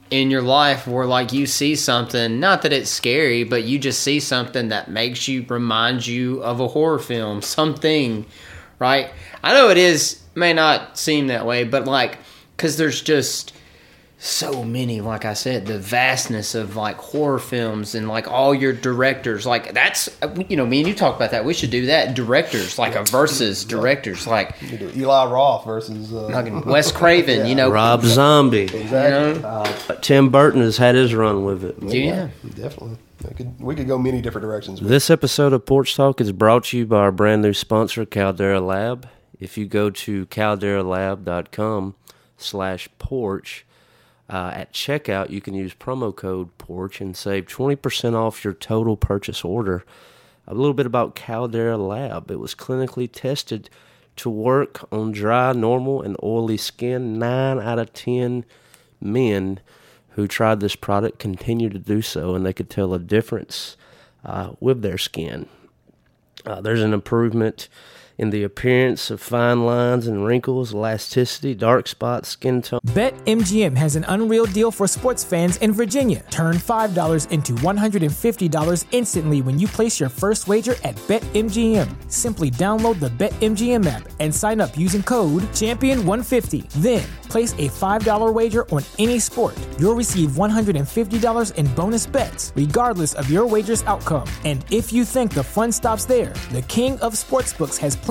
Speaker 5: in your life where like you see something, not that it's scary, but you just see something that makes you remind you of a horror film, something, right? I know it is may not seem that way, but like, because there's just so many, like I said, the vastness of like horror films and like all your directors. Like, that's, you know, me and you talk about that. We should do that. Directors, like a versus directors, like
Speaker 4: Eli Roth versus uh,
Speaker 5: Wes Craven, you know.
Speaker 3: Rob Zombie.
Speaker 5: You know?
Speaker 3: Uh, Tim Burton has had his run with it.
Speaker 5: Yeah.
Speaker 4: definitely. We could we could go many different directions. with
Speaker 3: This episode of Porch Talk is brought to you by our brand new sponsor, Caldera Lab. If you go to calderalab.com slash porch, uh, at checkout, you can use promo code PORCH and save 20% off your total purchase order. A little bit about Caldera Lab. It was clinically tested to work on dry, normal, and oily skin. Nine out of 10 men who tried this product continue to do so, and they could tell a difference uh, with their skin. Uh, there's an improvement in the appearance of fine lines and wrinkles, elasticity, dark spots, skin tone.
Speaker 6: BetMGM has an unreal deal for sports fans in Virginia. Turn $5 into $150 instantly when you place your first wager at BetMGM. Simply download the BetMGM app and sign up using code Champion150. Then place a $5 wager on any sport. You'll receive $150 in bonus bets, regardless of your wager's outcome. And if you think the fun stops there, the King of Sportsbooks has plenty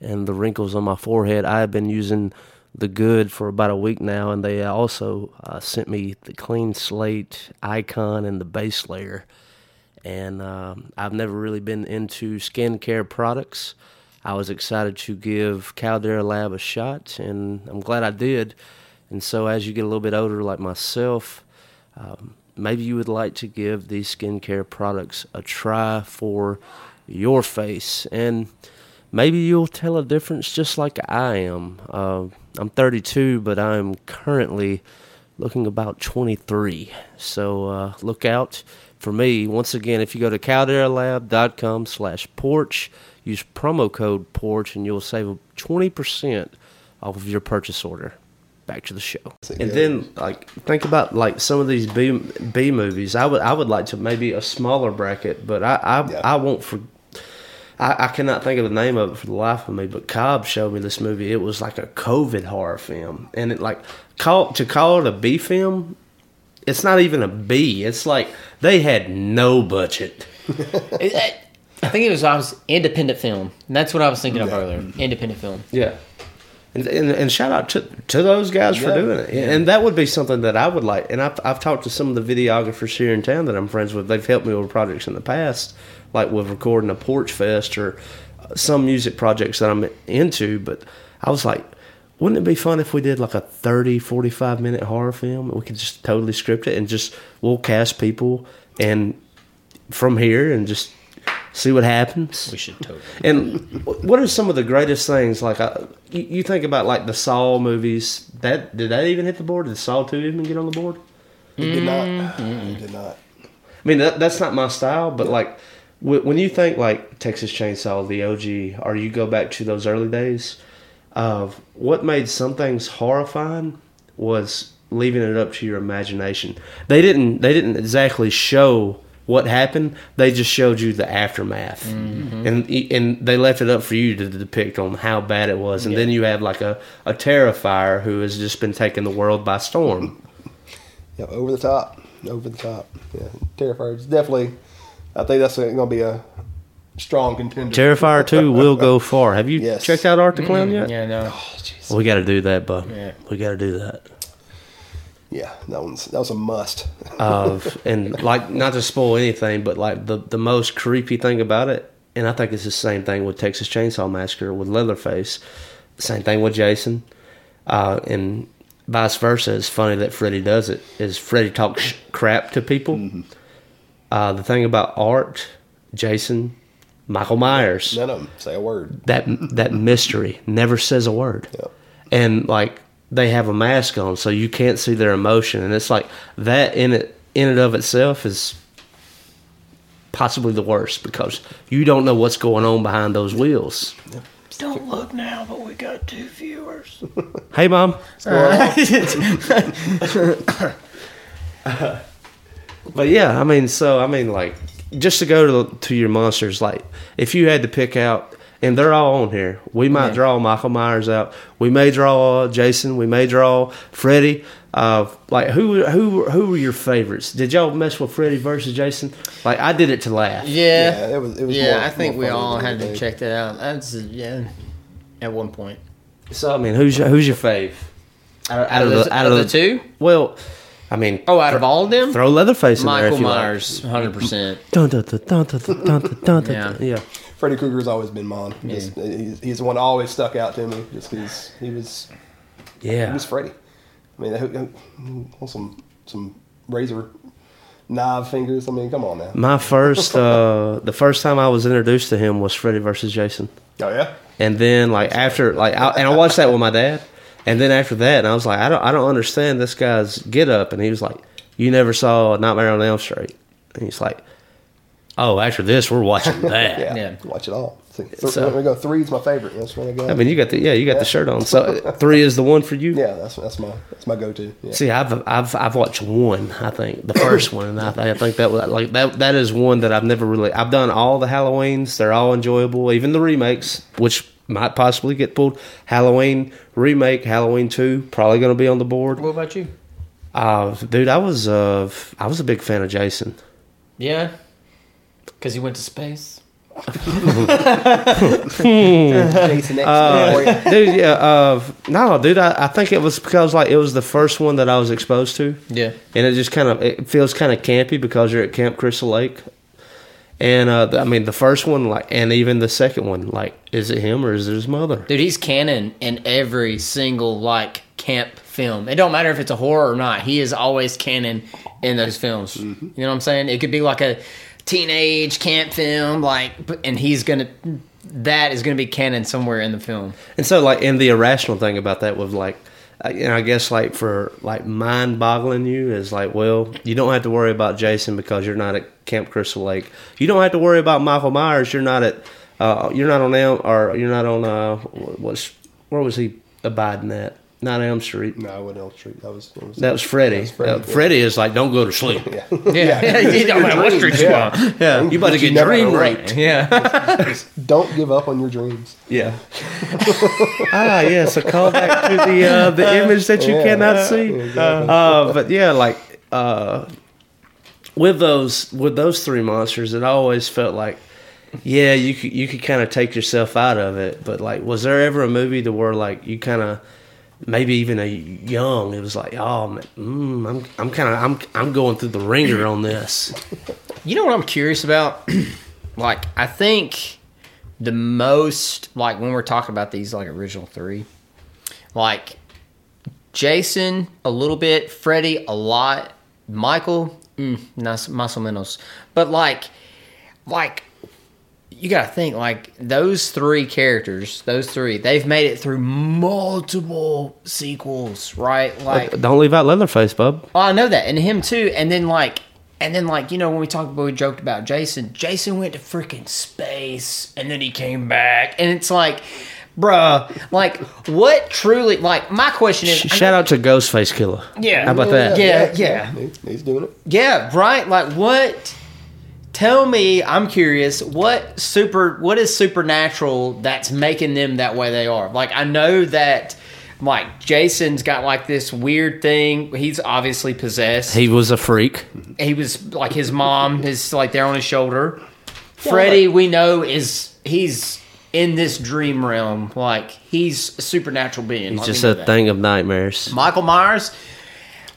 Speaker 3: and the wrinkles on my forehead. I have been using the good for about a week now, and they also uh, sent me the clean slate icon and the base layer. And um, I've never really been into skincare products. I was excited to give Caldera Lab a shot, and I'm glad I did. And so, as you get a little bit older, like myself, um, maybe you would like to give these skincare products a try for your face and maybe you'll tell a difference just like i am uh, i'm 32 but i'm currently looking about 23 so uh, look out for me once again if you go to calderalab.com slash porch use promo code porch and you'll save 20% off of your purchase order back to the show. And then like think about like some of these B B movies. I would I would like to maybe a smaller bracket, but I I,
Speaker 4: Yeah.
Speaker 3: I won't for I, I cannot think of the name of it for the life of me, but Cobb showed me this movie. It was like a COVID horror film. And it like call to call it a B film, it's not even a B. It's like they had no budget.
Speaker 5: It- it- I think it was I was independent film. That's what I was thinking of earlier. Independent film.
Speaker 3: Yeah. And, and, and shout out to, to those guys for doing it. And that would be something that I would like. And I've, I've talked to some of the videographers here in town that I'm friends with. They've helped me with projects in the past, like with recording a Porch Fest or some music projects that I'm into. But I was like, wouldn't it be fun if we did like a 30, 45 minute horror film? We could just totally script it and just, we'll cast people and from here and just see what happens.
Speaker 5: We should totally.
Speaker 3: And what are some of the greatest things? Like, I, you, you think about like the Saw movies. That did that even hit the board? Did Saw two even get on the board?
Speaker 4: It did not. It did not.
Speaker 3: I mean, that, that's not my style. But like, wh- when you think like Texas Chainsaw, the OG, or you go back to those early days of what made some things horrifying was leaving it up to your imagination. They didn't. They didn't exactly show what happened. They just showed you the aftermath, mm-hmm. and and they left it up for you to depict on how bad it was. And then you have like a a terrifier who has just been taking the world by storm.
Speaker 4: Yeah, over the top. Over the top. yeah, Terrifier is definitely. I think that's going to be a strong contender.
Speaker 3: Terrifier 2 will go far. Have you
Speaker 4: Yes.
Speaker 3: checked out Art the Clown yet?
Speaker 5: Yeah, no.
Speaker 3: We got to do that, bub.
Speaker 5: Yeah.
Speaker 3: We got to do that.
Speaker 4: Yeah, that one's that was a must.
Speaker 3: Of and like not to spoil anything, but like the the most creepy thing about it, and I think it's the same thing with Texas Chainsaw Massacre with Leatherface. Same thing with Jason, uh, and vice versa. It's funny that Freddy does it. Is Freddy talks sh- crap to people? Uh, the thing about Art, Jason, Michael Myers,
Speaker 4: None of them say a word.
Speaker 3: that that mystery never says a word
Speaker 4: Yep.
Speaker 3: and like they have a mask on so you can't see their emotion and it's like that in it in and of itself is possibly the worst because you don't know what's going on behind those wheels
Speaker 5: Don't look now, but we got two viewers.
Speaker 3: hey mom but yeah i mean so i mean like just to go to, to your monsters like if you had to pick out and they're all on here we might draw michael myers out we may draw uh, jason we may draw freddy uh, like who who who were your favorites did y'all mess with freddy versus jason like i did it to laugh
Speaker 5: Yeah.
Speaker 4: Yeah, it was. It was.
Speaker 5: yeah,
Speaker 4: more-
Speaker 5: I think we all had to check that out. That's yeah. At one point,
Speaker 3: so i mean who's your, who's your fave out, out of the out of the
Speaker 5: two.
Speaker 3: well I mean,
Speaker 5: oh, out of all of them,
Speaker 3: throw Leatherface
Speaker 5: Michael
Speaker 3: in there.
Speaker 5: Myers, hundred percent. Yeah.
Speaker 3: yeah.
Speaker 4: Freddy Krueger's always been mine. Yeah. he's, he's, the one that always stuck out to me, just because he was.
Speaker 3: Yeah.
Speaker 4: He was Freddy. I mean, I, I, some some razor knife fingers. I mean, come on now.
Speaker 3: My first, uh, the first time I was introduced to him was Freddy versus Jason.
Speaker 4: Oh yeah.
Speaker 3: And then like after like I, and I watched that with my dad and then after that, and I was like, I don't, I don't understand this guy's get up, and he was like, you never saw Nightmare on Elm Street, and he's like, oh, after this, we're watching that.
Speaker 4: Yeah.
Speaker 5: Yeah.
Speaker 4: Watch it all. See, th-
Speaker 3: So-
Speaker 4: we go. Three's my favorite. That's what I got.
Speaker 3: I mean, you got the yeah, you got the shirt on, so three is the one for you.
Speaker 4: yeah, that's that's my that's my go-to. Yeah.
Speaker 3: See, I've I've I've watched one. I think the first one, and I, I think that was like that. That is one that I've never really. I've done all the Halloweens. They're all enjoyable, even the remakes, which might possibly get pulled. Halloween remake, Halloween two, probably going to be on the board.
Speaker 5: What about you?
Speaker 3: Uh, dude, I was uh I was a big fan of Jason.
Speaker 5: Yeah, because he went to space.
Speaker 4: Jason X.
Speaker 3: Uh, dude, yeah, uh, no, dude, I, I think it was because like it was the first one that I was exposed to.
Speaker 5: Yeah.
Speaker 3: and it just kind of it feels kind of campy because you're at Camp Crystal Lake. And uh, I mean, the first one, like, and even the second one, like, is it him or is it his mother?
Speaker 5: Dude, he's canon in every single like camp film. It don't matter if it's a horror or not. He is always canon in those films. You know what I'm saying? It could be like a teenage camp film, like, and he's gonna that is gonna be canon somewhere in the film.
Speaker 3: And so, like, and the irrational thing about that was like, and I guess like for like mind boggling you is like, well, you don't have to worry about Jason because you're not at Camp Crystal Lake. You don't have to worry about Michael Myers. You're not at, uh, you're not on or you're not on uh, what's where was he abiding at? Not Elm Street.
Speaker 4: No, I went Elm Street. That was that was,
Speaker 3: That was Freddy.
Speaker 4: That was Freddy,
Speaker 3: Uh,
Speaker 4: yeah.
Speaker 3: Freddy is like, don't go to sleep.
Speaker 4: Yeah.
Speaker 5: Yeah, he don't matter what street you
Speaker 4: Yeah.
Speaker 5: on.
Speaker 3: Yeah, you about to
Speaker 4: But you
Speaker 3: get
Speaker 4: never
Speaker 3: dream
Speaker 4: know what.
Speaker 3: raped.
Speaker 5: Yeah,
Speaker 4: Don't give up on your dreams.
Speaker 3: Yeah. ah, yes, a callback to the uh, the image that you
Speaker 4: Yeah.
Speaker 3: cannot see. Uh, but yeah, like uh, with those with those three monsters, it always felt like, yeah, you could you could kind of take yourself out of it. But like, was there ever a movie to where like you kind of maybe even a young, it was like, oh, mm, I'm I'm kind of I'm I'm going through the ringer on this.
Speaker 5: You know what I'm curious about? like, I think the most, like, when we're talking about these, like, original three, like, Jason, a little bit, Freddy, a lot, Michael, mm, más o menos. But, like, like, you gotta think, like, those three characters, those three, they've made it through multiple sequels, right? Uh, like,
Speaker 3: Don't leave out Leatherface, bub.
Speaker 5: Oh, I know that, and him too. And then like, and then like, you know, when we talked about, we joked about Jason. Jason went to freaking space, and then he came back, and it's like, bruh, like, what truly? Like, my question is,
Speaker 3: Sh- Shout out to Ghostface Killer.
Speaker 5: Yeah.
Speaker 3: How about that?
Speaker 5: Yeah, yeah.
Speaker 4: He- he's doing it.
Speaker 5: yeah, right. Like, what? Tell me, I'm curious. What super? What is supernatural that's making them that way they are? Like, I know that like Jason's got like this weird thing. He's obviously possessed.
Speaker 3: He was a freak.
Speaker 5: he was like his mom is like there on his shoulder. Freddie, we know is he's in this dream realm. Like he's a supernatural being.
Speaker 3: He's
Speaker 5: Like,
Speaker 3: just a
Speaker 5: that.
Speaker 3: thing of nightmares.
Speaker 5: Michael Myers.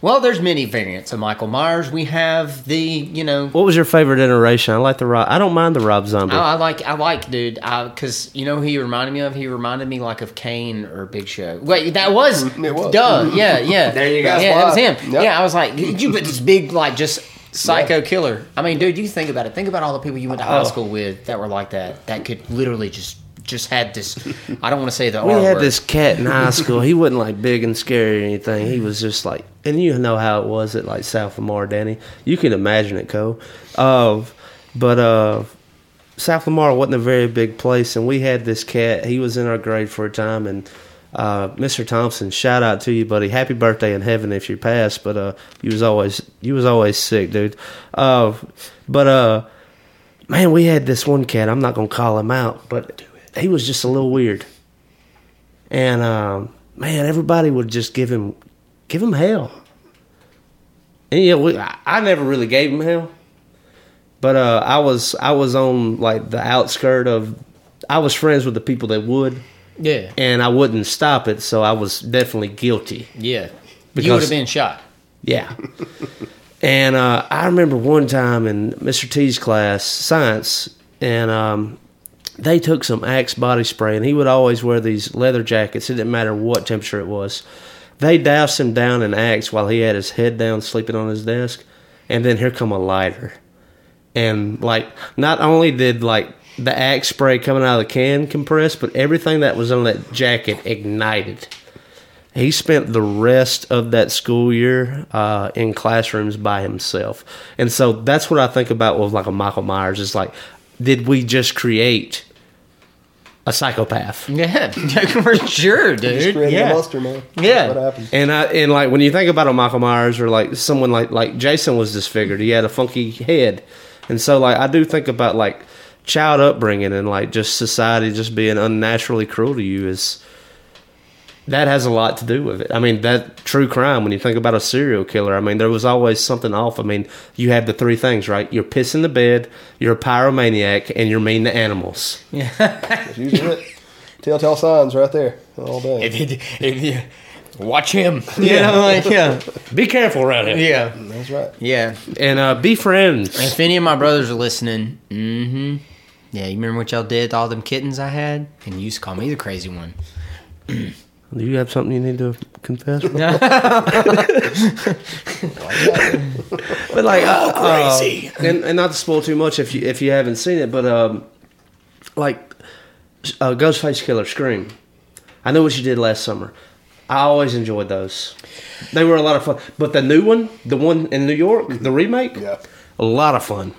Speaker 5: Well, there's many variants of Michael Myers. We have the you know.
Speaker 3: What was your favorite iteration? I like the Rob. I don't mind the Rob Zombie.
Speaker 5: I, I like I like dude uh, because you know who he reminded me of. He reminded me like of Kane or Big Show. Wait, that was mm,
Speaker 4: It was.
Speaker 5: duh. Mm-hmm. Yeah, yeah.
Speaker 3: There you go.
Speaker 5: Yeah, that was him.
Speaker 4: Yep.
Speaker 5: Yeah, I was like, you but this big like just psycho killer. I mean, dude, you think about it. Think about all the people you went to high
Speaker 3: Oh.
Speaker 5: school with that were like that. That could literally just just had this. I don't want to say the.
Speaker 3: we had
Speaker 5: word.
Speaker 3: this cat in high school. He wasn't like big and scary or anything. He was just like, and you know how it was at like South Lamar, Danny. You can imagine it, Cole. Uh, but uh, South Lamar wasn't a very big place, and we had this cat. He was in our grade for a time, and uh, Mr. Thompson, shout out to you, buddy. Happy birthday in heaven if you passed. But uh, you was always you was always sick, dude. Uh, but uh, man, we had this one cat. I'm not gonna call him out, but he was just a little weird. And um, man, everybody would just give him give him hell. And yeah, we, I, I never really gave him hell, but uh, I was I was on like the outskirt of. I was friends with the people that would,
Speaker 5: Yeah,
Speaker 3: and I wouldn't stop it, so I was definitely guilty.
Speaker 5: yeah. you
Speaker 3: Because-
Speaker 5: would have been shot.
Speaker 3: Yeah. and uh, I remember one time in Mr. T's class, science, and um, they took some Axe body spray, and he would always wear these leather jackets. It didn't matter what temperature it was. They doused him down in Axe while he had his head down, sleeping on his desk, and then here come a lighter, and like not only did like the Axe spray coming out of the can compress, but everything that was on that jacket ignited he spent the rest of that school year uh, in classrooms by himself and so that's what i think about with like a michael myers is like did we just create a psychopath
Speaker 5: Yeah, for sure,
Speaker 4: Just
Speaker 5: dude. Yeah.
Speaker 4: a monster, man. That's
Speaker 5: Yeah.
Speaker 4: what happened.
Speaker 3: and I and like when you think about a Michael Myers or like someone like like Jason was disfigured, he had a funky head, and so like I do think about like child upbringing and like just society just being unnaturally cruel to you is that has a lot to do with it. I mean that true crime when you think about a serial killer, I mean there was always something off. I mean you have the three things right: you're pissing the bed, you're a pyromaniac, and you're mean to animals.
Speaker 4: That's usually it. Telltale signs right there all day.
Speaker 5: If you, if you watch him, yeah, like, yeah,
Speaker 3: Be careful around him.
Speaker 5: yeah,
Speaker 4: That's right.
Speaker 5: yeah.
Speaker 3: and uh, be friends.
Speaker 5: If any of my brothers are listening, mm-hmm. Yeah, you remember what y'all did to all them kittens I had? And you used to call me the crazy one.
Speaker 3: Do you have something you need to confess? but like, uh, crazy. and, and not to spoil too much if you if you haven't seen it, but um, like, uh, Ghostface Killer Scream. I know what you did last summer. I always enjoyed those. They were a lot of fun. But the new one, the one in New York, the remake,
Speaker 4: Yeah.
Speaker 3: a lot of fun.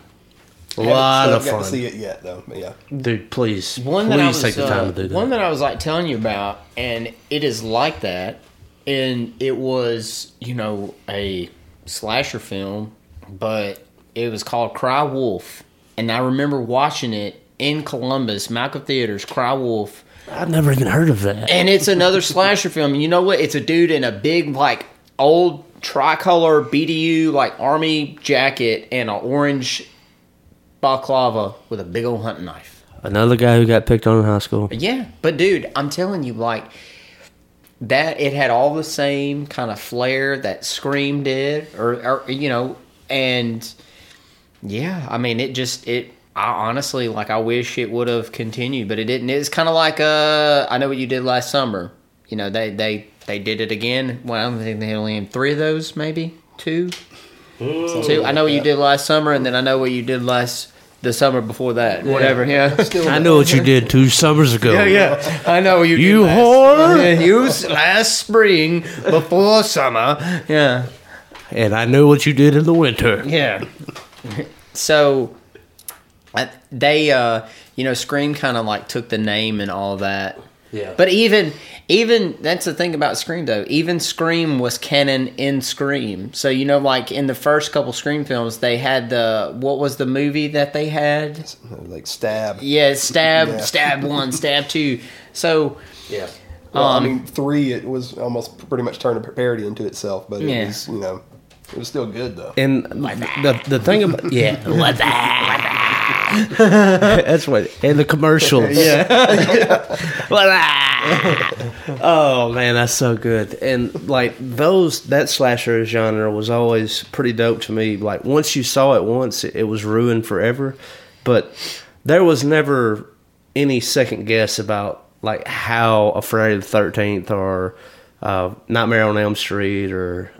Speaker 3: A
Speaker 4: Haven't-
Speaker 3: lot
Speaker 4: still
Speaker 3: of
Speaker 4: got to see it yet, though. But yeah.
Speaker 3: dude. Please,
Speaker 5: One
Speaker 3: please
Speaker 5: that I was
Speaker 3: take the time
Speaker 5: uh,
Speaker 3: to do that.
Speaker 5: one that I was like telling you about, and it is like that, and it was you know a slasher film, but it was called Cry Wolf, and I remember watching it in Columbus, Malco Theaters, Cry Wolf.
Speaker 3: I've never even heard of that.
Speaker 5: And it's another slasher film. You know what? It's a dude in a big, like, old tricolor BDU, like, army jacket and an orange balaclava with a big old hunting knife.
Speaker 3: Another guy who got picked on in high school.
Speaker 5: Yeah. But, dude, I'm telling you, like, that it had all the same kind of flair that Scream did, or, or you know, and yeah, I mean, it just, it, I honestly, like, I wish it would have continued, but it didn't. It's kind of like, uh, I know what you did last summer. You know, they, they, they did it again. Well, I think they only had three of those, maybe two. Two. I know what you did last summer, and then I know what you did last the summer before that. Whatever. Yeah.
Speaker 3: I know what you did two summers ago.
Speaker 5: Yeah, yeah. I know you.
Speaker 3: You
Speaker 5: did last-
Speaker 3: whore!
Speaker 5: Yeah, you last spring before summer. Yeah.
Speaker 3: And I know what you did in the winter.
Speaker 5: Yeah. So they uh you know Scream kind of like took the name and all that.
Speaker 3: Yeah.
Speaker 5: But even even that's the thing about Scream though. Even Scream was canon in Scream. So you know like in the first couple Scream films they had the what was the movie that they had?
Speaker 4: Like stab.
Speaker 5: Yeah, stab
Speaker 4: Yeah.
Speaker 5: stab 1, stab 2. So
Speaker 3: Yeah.
Speaker 4: Well,
Speaker 5: Um,
Speaker 4: I mean, three it was almost pretty much turned a parody into itself, but it
Speaker 5: Yeah.
Speaker 4: was you know it was still good though.
Speaker 3: And the the thing about yeah, what That's what and the commercials. Yeah. oh man, that's so good. And like those that slasher genre was always pretty dope to me. Like once you saw it once, it, it was ruined forever. But there was never any second guess about like how a Friday the Thirteenth or uh, Nightmare on Elm Street or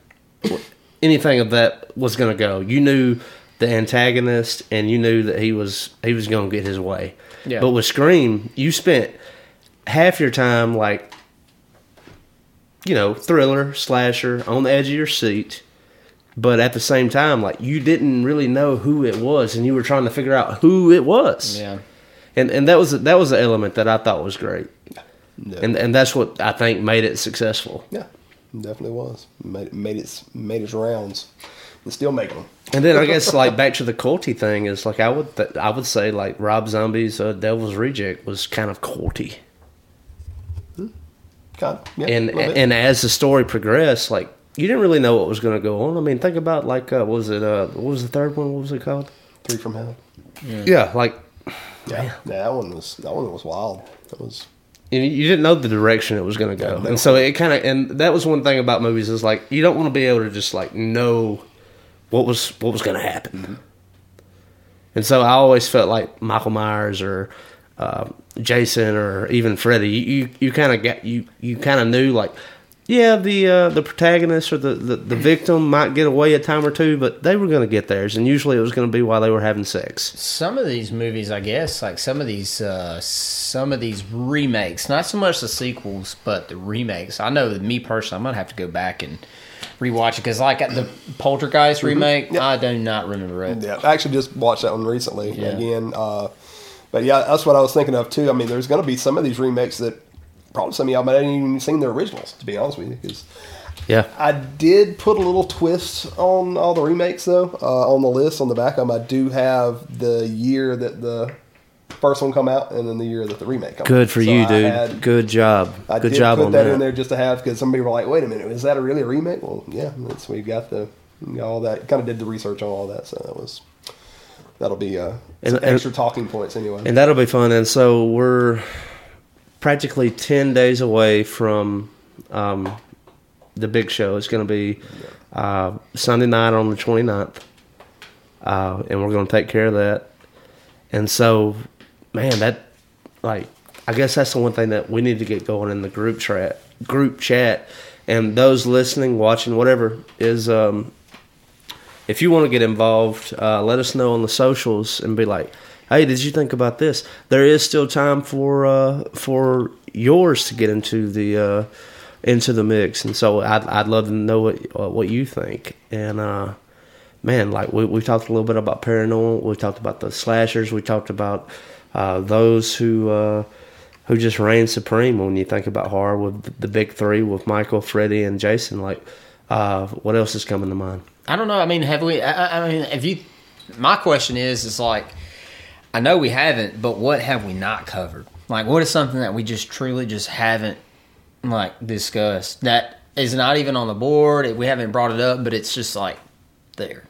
Speaker 3: anything of that was going to go. You knew the antagonist, and you knew that he was he was going to get his way.
Speaker 5: Yeah.
Speaker 3: But with Scream, you spent half your time like, you know, thriller slasher on the edge of your seat. But at the same time, like you didn't really know who it was, and you were trying to figure out who it was.
Speaker 5: Yeah.
Speaker 3: And and that was that was the element that I thought was great,
Speaker 4: Yeah.
Speaker 3: and and that's what I think made it successful.
Speaker 4: Yeah, definitely was made made its made its rounds and still making them.
Speaker 3: And then I guess like back to the culty thing is like I would th- I would say like Rob Zombie's uh, Devil's Reject was kind of culty,
Speaker 4: Kind of, yeah,
Speaker 3: and
Speaker 4: a little bit.
Speaker 3: and as the story progressed, like you didn't really know what was going to go on. I mean, think about like uh, what was it? Uh, what was the third one? What was it called?
Speaker 4: three from hell.
Speaker 3: Yeah, like
Speaker 4: Yeah, yeah, that one was that one was wild. That was
Speaker 3: you you didn't know the direction it was going to go, and so it kind of and that was one thing about movies is like you don't want to be able to just like know what was what was going to happen. And so I always felt like Michael Myers or uh, Jason or even Freddy, you you, you kind of got you you kind of knew like. Yeah, the uh, the protagonist or the, the, the victim might get away a time or two, but they were going to get theirs, and usually it was going to be while they were having sex.
Speaker 5: some of these movies, I guess, like some of these, uh, some of these remakes, not so much the sequels, but the remakes. I know that me personally, I'm gonna have to go back and rewatch it because, like the Poltergeist remake, I do not remember it.
Speaker 4: yeah. I actually just watched that one recently
Speaker 5: Yeah.
Speaker 4: again. Uh, but yeah, that's what I was thinking of too. I mean, there's going to be some of these remakes that probably some of y'all might have even seen the originals. To be honest with you, because
Speaker 3: Yeah,
Speaker 4: I did put a little twist on all the remakes though. Uh, on the list on the back of them, I do have the year that the first one come out and then the year that the remake come out.
Speaker 3: good for
Speaker 4: So
Speaker 3: you,
Speaker 4: I
Speaker 3: dude.
Speaker 4: had-
Speaker 3: good job.
Speaker 4: I
Speaker 3: good
Speaker 4: did
Speaker 3: job
Speaker 4: put
Speaker 3: on
Speaker 4: that,
Speaker 3: that.
Speaker 4: in there just to have because somebody were like, "Wait a minute, is that a really a remake?" Well, yeah, that's we got the you know, all that. Kind of did the research on all that, so that was that'll be uh, some
Speaker 3: And- and-
Speaker 4: extra talking points anyway.
Speaker 3: and that'll be fun. And so we're practically ten days away from um, the big show. It's going to be uh, Sunday night on the 29th. Uh, and we're going to take care of that. And so, man, that like I guess that's the one thing that we need to get going in the group chat. Group chat, and those listening, watching, whatever is. Um, if you want to get involved, uh, let us know on the socials and be like, "Hey, did you think about this?" There is still time for uh, for yours to get into the uh, into the mix, and so I'd I'd love to know what uh, what you think. And uh, man, like we we talked a little bit about paranormal, we talked about the slashers, we talked about uh, those who. Uh, who just reign supreme when you think about horror with the big three with Michael, Freddie, and Jason? Like, uh, what else is coming to mind?
Speaker 5: I don't know. I mean, have we? I, I- mean, if you, my question is, is like, I know we haven't, but what have we not covered? Like, what is something that we just truly just haven't like discussed that is not even on the board? We haven't brought it up, but it's just like there.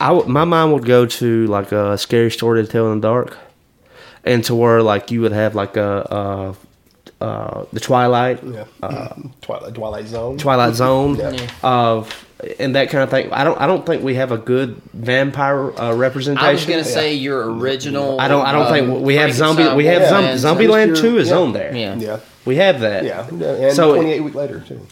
Speaker 3: I w- my mind would go to like a scary story to tell in the dark, and to where like you would have like a, a uh, the Twilight,
Speaker 4: yeah, Twilight Twilight Zone.
Speaker 3: Twilight Zone,
Speaker 4: Yeah.
Speaker 3: of and that kind of thing. I don't I don't think we have a good vampire uh, representation.
Speaker 5: I was gonna say your original.
Speaker 3: I don't I don't
Speaker 5: um,
Speaker 3: think we have zombie
Speaker 5: Frankenstein
Speaker 3: we have
Speaker 5: Wolfman.
Speaker 3: zombie Zombieland two is
Speaker 4: Yeah.
Speaker 3: on there.
Speaker 5: Yeah.
Speaker 4: Yeah,
Speaker 3: We have that.
Speaker 4: yeah, and
Speaker 3: So-
Speaker 4: 28 week later too.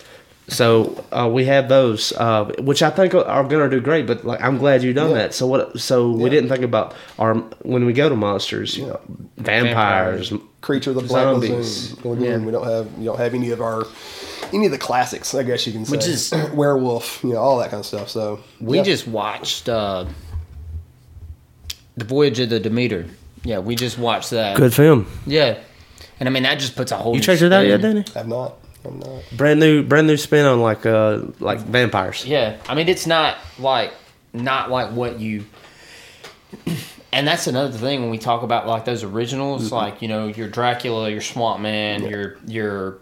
Speaker 3: So uh, we have those, uh, which I think are, are going to do great. But like, I'm glad you done
Speaker 4: Yeah.
Speaker 3: that. So what? So we didn't think about our when we go to monsters,
Speaker 4: Yeah.
Speaker 3: vampires,
Speaker 4: Creature of the Black
Speaker 3: Zombies.
Speaker 4: Lagoon. Lagoon. We don't have you don't have any of our any of the classics. I guess you can say,
Speaker 5: Which is-
Speaker 4: werewolf, you know, all that kind of stuff. So
Speaker 5: We
Speaker 4: yeah.
Speaker 5: just watched uh, the Voyage of the Demeter. Yeah, we just watched that.
Speaker 3: Good film.
Speaker 5: Yeah, and I mean that just puts a whole.
Speaker 3: You
Speaker 5: new
Speaker 3: checked it out
Speaker 5: spin.
Speaker 3: yet, Danny?
Speaker 4: I have not. I'm not.
Speaker 3: Brand new, brand new spin on like uh like vampires.
Speaker 5: Yeah, I mean it's not like not like what you. and that's another thing when we talk about like those originals,
Speaker 4: Mm-hmm.
Speaker 5: like you know your Dracula, your Swamp Man, your your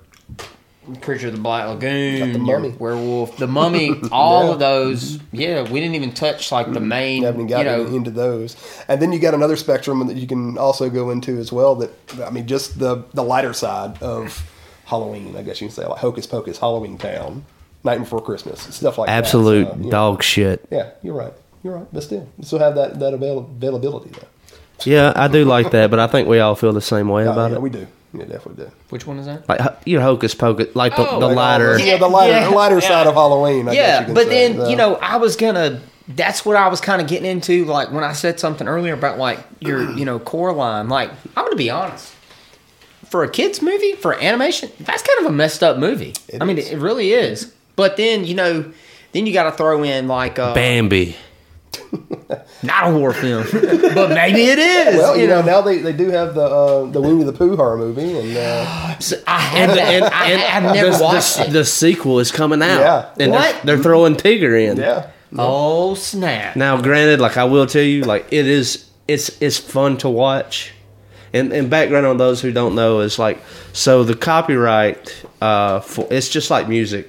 Speaker 5: Creature of the Black Lagoon,
Speaker 4: the
Speaker 5: your
Speaker 4: Mummy.
Speaker 5: Werewolf, the Mummy, all
Speaker 4: Yeah.
Speaker 5: of those. Yeah, we didn't even touch like the main.
Speaker 4: You haven't
Speaker 5: You know,
Speaker 4: into those, and then you got another spectrum that you can also go into as well. That I mean, just the the lighter side of Halloween, I guess you can say, like Hocus Pocus, Halloween Town, Night Before Christmas, stuff like
Speaker 3: Absolute
Speaker 4: that. So, you know,
Speaker 3: dog shit.
Speaker 4: Yeah, you're right. You're right, but still, you still have that that avail- availability though.
Speaker 3: Yeah, I do like that, but I think we all feel the same way
Speaker 4: Oh,
Speaker 3: about
Speaker 4: yeah,
Speaker 3: it.
Speaker 4: we do. Yeah, definitely do.
Speaker 5: which one is that?
Speaker 3: Like ho- you know, hocus pocus, like the,
Speaker 5: Oh,
Speaker 3: the
Speaker 5: like
Speaker 3: lighter.
Speaker 4: Yeah, the lighter,
Speaker 5: Yeah,
Speaker 4: the lighter
Speaker 5: yeah.
Speaker 4: side of Halloween. I guess
Speaker 5: yeah,
Speaker 4: you can
Speaker 5: but
Speaker 4: say,
Speaker 5: then
Speaker 4: so.
Speaker 5: you know, I was gonna. That's what I was kind of getting into, like when I said something earlier about like your, you know, Coraline. Like I'm gonna be honest, for a kids movie, for animation, that's kind of a messed up movie.
Speaker 4: It
Speaker 5: I mean,
Speaker 4: is.
Speaker 5: it really is. But then you know, then you got to throw in like uh,
Speaker 3: Bambi.
Speaker 5: not a horror film, but maybe it is.
Speaker 4: Well, you know, now they, they do have the uh, the Winnie the Pooh horror movie, and uh,
Speaker 5: So I haven't.
Speaker 3: And,
Speaker 5: I,
Speaker 3: and
Speaker 5: have never
Speaker 3: the,
Speaker 5: watched
Speaker 3: the,
Speaker 5: it.
Speaker 3: the sequel is coming out.
Speaker 4: Yeah.
Speaker 3: And
Speaker 5: What?
Speaker 3: They're, they're throwing Tigger in.
Speaker 4: yeah,
Speaker 5: oh snap!
Speaker 3: Now, granted, like I will tell you, like it is, it's it's fun to watch. And and background on those who don't know is like so the copyright, uh, for it's just like music,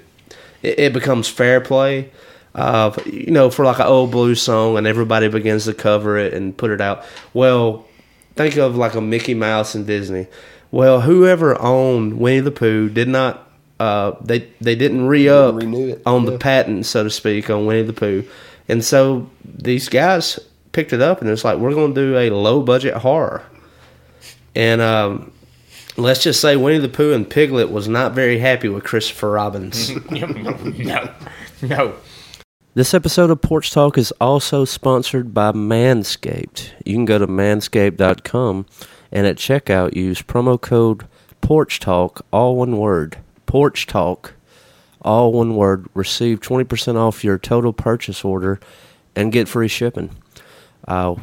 Speaker 3: it, it becomes fair play. Uh, you know, for like an old blues song, and everybody begins to cover it and put it out. Well, think of like a Mickey Mouse and Disney. Well, whoever owned Winnie the Pooh did not. Uh, they they didn't re up on the patent, so to speak, on Winnie the Pooh, and so these guys picked it up, and it's like we're going to do a low budget horror, and um, let's just say Winnie the Pooh and Piglet was not very happy with Christopher Robbins.
Speaker 5: no, no.
Speaker 3: This episode of Porch Talk is also sponsored by Manscaped. You can go to manscaped.com and at checkout use promo code Porch Talk, all one word. Porch Talk, all one word. Receive 20% off your total purchase order and get free shipping. Uh,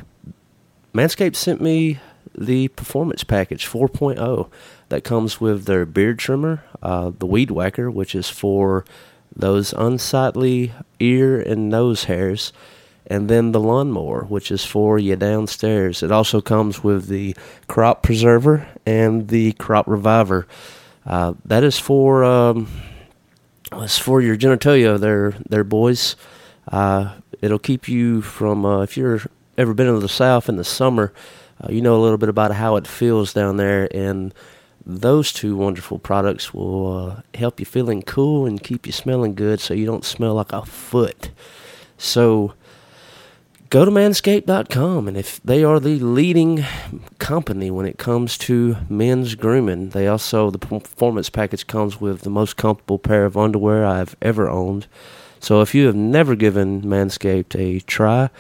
Speaker 3: Manscaped sent me the performance package 4.0 that comes with their beard trimmer, uh, the weed whacker, which is for those unsightly ear and nose hairs, and then the lawnmower, which is for you downstairs. It also comes with the crop preserver and the crop reviver. Uh, that is for um, it's for your genitalia. There, there, boys. Uh, it'll keep you from uh, if you're ever been to the south in the summer, uh, you know a little bit about how it feels down there, and those two wonderful products will uh, help you feeling cool and keep you smelling good, so you don't smell like a foot. So go to manscaped.com and if they are the leading company when it comes to men's grooming they also the performance package comes with the most comfortable pair of underwear i've ever owned so if you have never given manscaped a try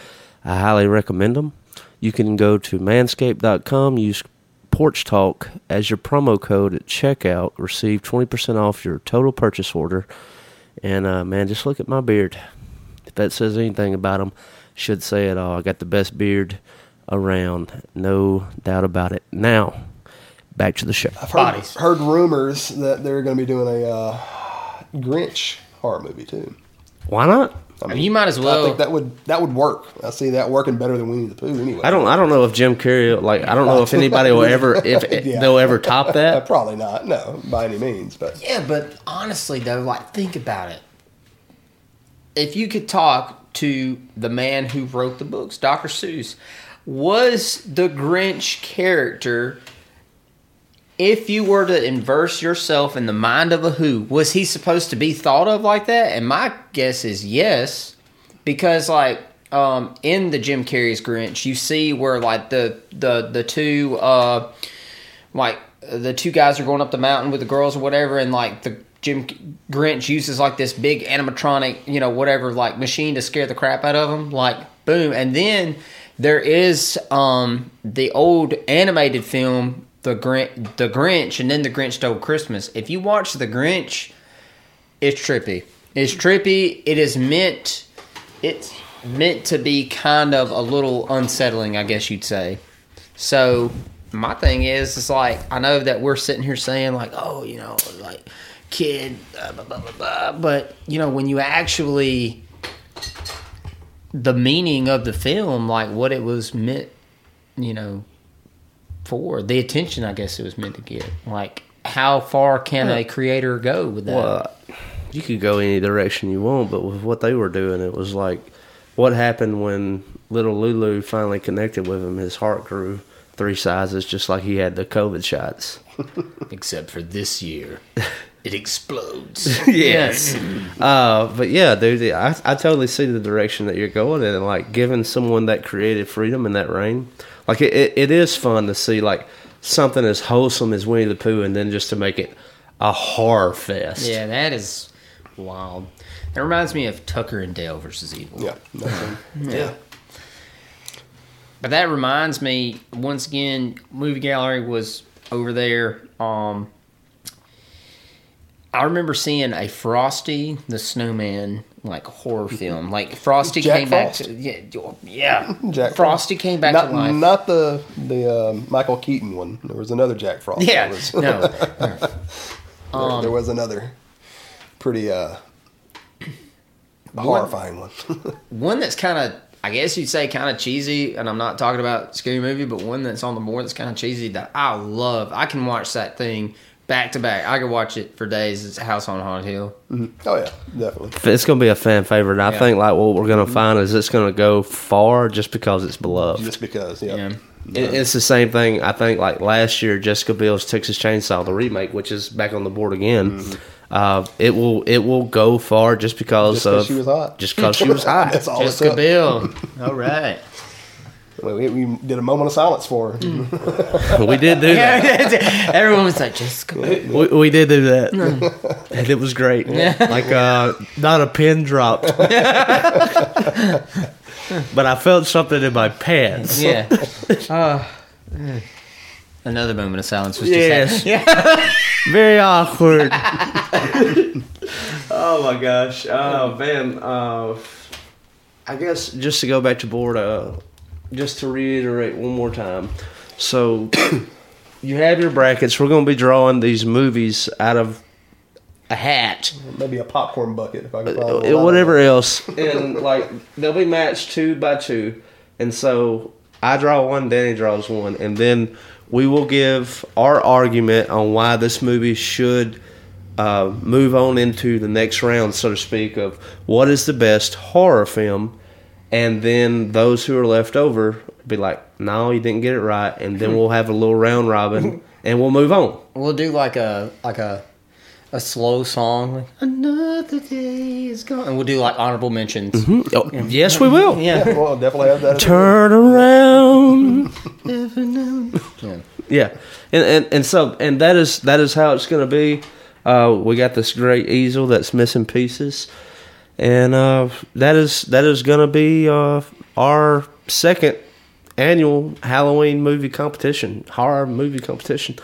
Speaker 3: i highly recommend them you can go to manscaped.com use porch talk as your promo code at checkout receive 20% off your total purchase order and uh, man just look at my beard if that says anything about them, should say it all. I got the best beard around, no doubt about it. Now, back to the show.
Speaker 4: I've heard, heard rumors that they're going to be doing a uh, Grinch horror movie too.
Speaker 3: Why not?
Speaker 5: I mean, you might as well.
Speaker 4: I think that would that would work. I see that working better than Winnie the Pooh anyway.
Speaker 3: I don't. I don't know if Jim Carrey. Like, I don't know if anybody will ever. If
Speaker 4: Yeah.
Speaker 3: they'll ever top
Speaker 4: Uh,
Speaker 3: that.
Speaker 4: probably not. No, by any means. But
Speaker 5: Yeah, but honestly, though, like, think about it. If you could talk to the man who wrote the books, Dr. Seuss, was the Grinch character, if you were to inverse yourself in the mind of a Who, was he supposed to be thought of like that? And my guess is yes, because, like, um, in the Jim Carrey's Grinch, you see where like the the the two uh, like the two guys are going up the mountain with the girls or whatever, and like the Jim Grinch uses like this big animatronic, you know, whatever, like machine to scare the crap out of them. Like boom, and then there is um the old animated film, the Grinch, the Grinch, and then the Grinch Stole Christmas. If you watch the Grinch, it's trippy. It's trippy. It is meant. It's meant to be kind of a little unsettling, I guess you'd say. So my thing is, it's like I know that we're sitting here saying like, oh, you know, like kid, blah, blah, blah, but you know, when you actually the meaning of the film, like what it was meant you know, for the attention I guess it was meant to get. Like, how far can a creator go with that?
Speaker 3: Well, you could go any direction you want, but with what they were doing, it was like, what happened when little Lulu finally connected with him? His heart grew three sizes, just like he had the COVID shots.
Speaker 5: Except for this year, it explodes.
Speaker 3: yes. Uh, but yeah, dude, I, I totally see the direction that you're going in, and like giving someone that creative freedom and that reign, like it, it, it is fun to see like something as wholesome as Winnie the Pooh, and then just to make it a horror fest.
Speaker 5: Yeah, that is wild. That reminds me of Tucker and Dale versus Evil.
Speaker 4: Yeah. Nothing.
Speaker 5: Yeah. But that reminds me, once again, movie gallery was over there. Um, I remember seeing a Frosty the Snowman like horror film. Like Frosty
Speaker 4: Jack
Speaker 5: came
Speaker 4: Frost.
Speaker 5: back to yeah, yeah.
Speaker 4: Jack
Speaker 5: Frosty came back
Speaker 4: not,
Speaker 5: to life.
Speaker 4: Not the the um, Michael Keaton one. There was another Jack Frost.
Speaker 5: yeah,
Speaker 4: There was,
Speaker 5: no.
Speaker 4: there,
Speaker 5: Um,
Speaker 4: there was another pretty uh, horrifying one.
Speaker 5: One that's kind of, I guess you'd say, kind of cheesy, and I'm not talking about scary movie, but one that's on the board that's kind of cheesy that I love. I can watch that thing back to back. I could watch it for days. It's House on Haunted Hill.
Speaker 4: oh yeah, definitely.
Speaker 3: It's gonna be a fan favorite. I
Speaker 5: Yeah.
Speaker 3: think like what we're gonna find is it's gonna go far just because it's beloved.
Speaker 4: Just because, yeah.
Speaker 5: Yeah.
Speaker 3: It- It's the same thing. I think like last year, Jessica Biel's Texas Chainsaw, the remake, which is back on the board again. Uh, it will it will go far just because
Speaker 4: Just 'cause
Speaker 3: of
Speaker 4: she was hot.
Speaker 3: Just because she was hot.
Speaker 4: That's all it
Speaker 5: Jessica. Biel. All right.
Speaker 4: We, we did a moment of silence for her.
Speaker 3: we did do that.
Speaker 5: Everyone was like, Jessica Biel.
Speaker 3: We, we did do that, and it was great. Yeah. Like uh, not a pin dropped, but I felt something in my pants.
Speaker 5: Yeah. Uh, another moment of silence was
Speaker 3: Yes.
Speaker 5: just happening.
Speaker 3: Very awkward. oh my gosh. Oh man. Uh, I guess just to go back to board, uh, just to reiterate one more time. So you have your brackets. We're going to be drawing these movies out of a hat.
Speaker 4: Maybe a popcorn bucket if I could
Speaker 3: Uh, whatever else, and like they'll be matched two by two, and so I draw one, Danny draws one, and then we will give our argument on why this movie should uh, move on into the next round, so to speak, of what is the best horror film, and then those who are left over be like, no, you didn't get it right, and then we'll have a little round robin, and we'll move on.
Speaker 5: We'll do like a like a a slow song, like another day is gone, and we'll do like honorable mentions.
Speaker 3: Oh, yes, we will.
Speaker 5: Yeah.
Speaker 4: Well, definitely have that.
Speaker 3: Turn around.
Speaker 5: yeah.
Speaker 3: Yeah, and, and and so and that is that is how it's going to be. Uh, we got this great easel that's missing pieces, and uh, that is that is going to be uh, our second annual Halloween movie competition, horror movie competition.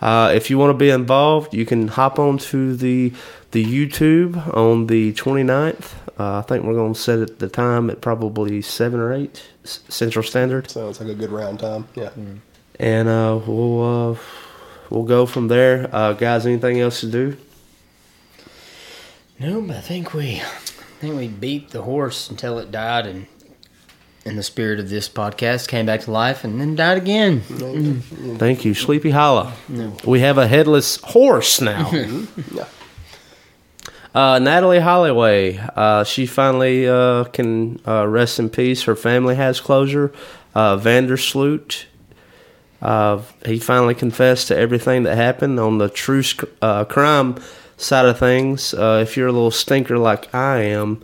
Speaker 3: Uh, if you want to be involved, you can hop on to the the YouTube on the 29th. Uh, I think we're going to set it the time at probably seven or eight Central Standard
Speaker 4: Sounds like a good round time. Yeah.
Speaker 3: and uh, we'll uh, we'll go from there. Uh, guys, anything else to do?
Speaker 5: No, but I think we, I think we beat the horse until it died, and in the spirit of this podcast, came back to life and then died again.
Speaker 3: Thank you, Sleepy Hollow. We have a headless horse now. Uh, Natalee Holloway, uh, she finally uh, can uh, rest in peace. Her family has closure. Uh, van der Sloot, uh, he finally confessed to everything that happened on the true uh, crime side of things. Uh, if you're a little stinker like I am,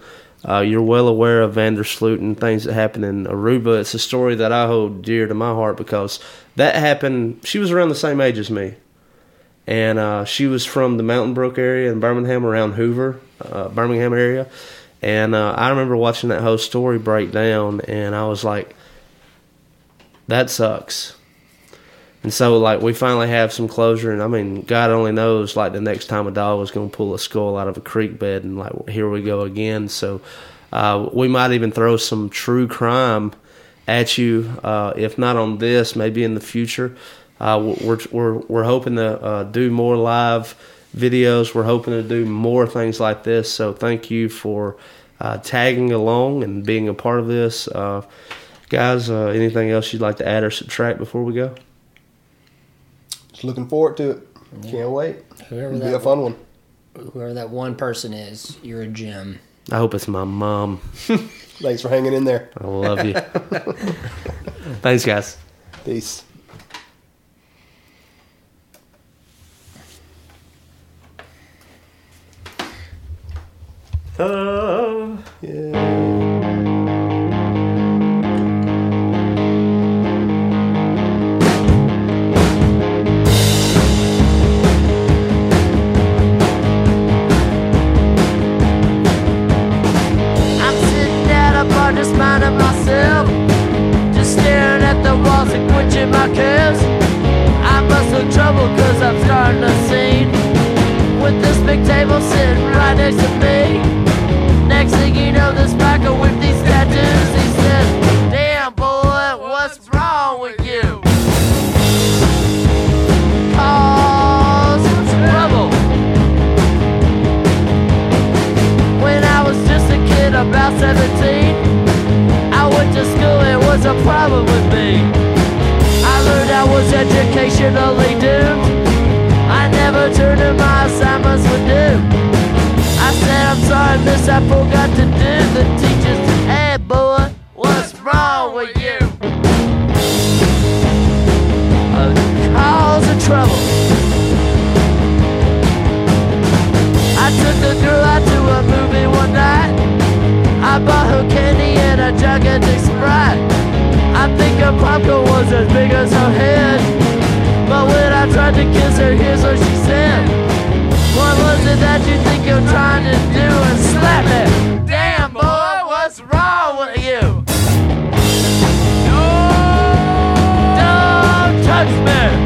Speaker 3: uh, you're well aware of van der Sloot and things that happened in Aruba. It's a story that I hold dear to my heart because that happened. She was around the same age as me and uh, she was from the Mountain Brook area in Birmingham, around Hoover, uh, Birmingham area. And uh, I remember watching that whole story break down, and I was like, "That sucks." And so, like, we finally have some closure, and I mean, God only knows, like, the next time a dog was going to pull a skull out of a creek bed, and like, here we go again. So, uh, we might even throw some true crime at you, uh, if not on this, maybe in the future. Uh, we're we're we're hoping to uh, do more live videos. We're hoping to do more things like this. So thank you for uh, tagging along and being a part of this. Uh, Guys, anything else you'd like to add or subtract before we go?
Speaker 4: Just looking forward to it. Can't wait.
Speaker 5: Whoever
Speaker 4: It'll be a fun one.
Speaker 5: whoever that one person is, you're a gem.
Speaker 3: I hope it's my mom.
Speaker 4: Thanks for hanging in there.
Speaker 3: I love you. Thanks, guys.
Speaker 4: Peace.
Speaker 3: Uh,
Speaker 4: Yeah.
Speaker 7: 17, I went to school, it was a problem with me. I learned I was educationally doomed. I never turned in my assignments were due. I said, I'm sorry, miss, I forgot to do. The teacher said, hey, boy, what's wrong with you? Cause of trouble. I took the girl out to a movie one night. I bought her candy and a gigantic sprite. I think her popcorn was as big as her head. But when I tried to kiss her, here's what she said. What was it that you think you're trying to do and slap me? Damn boy, what's wrong with you? Don't touch me!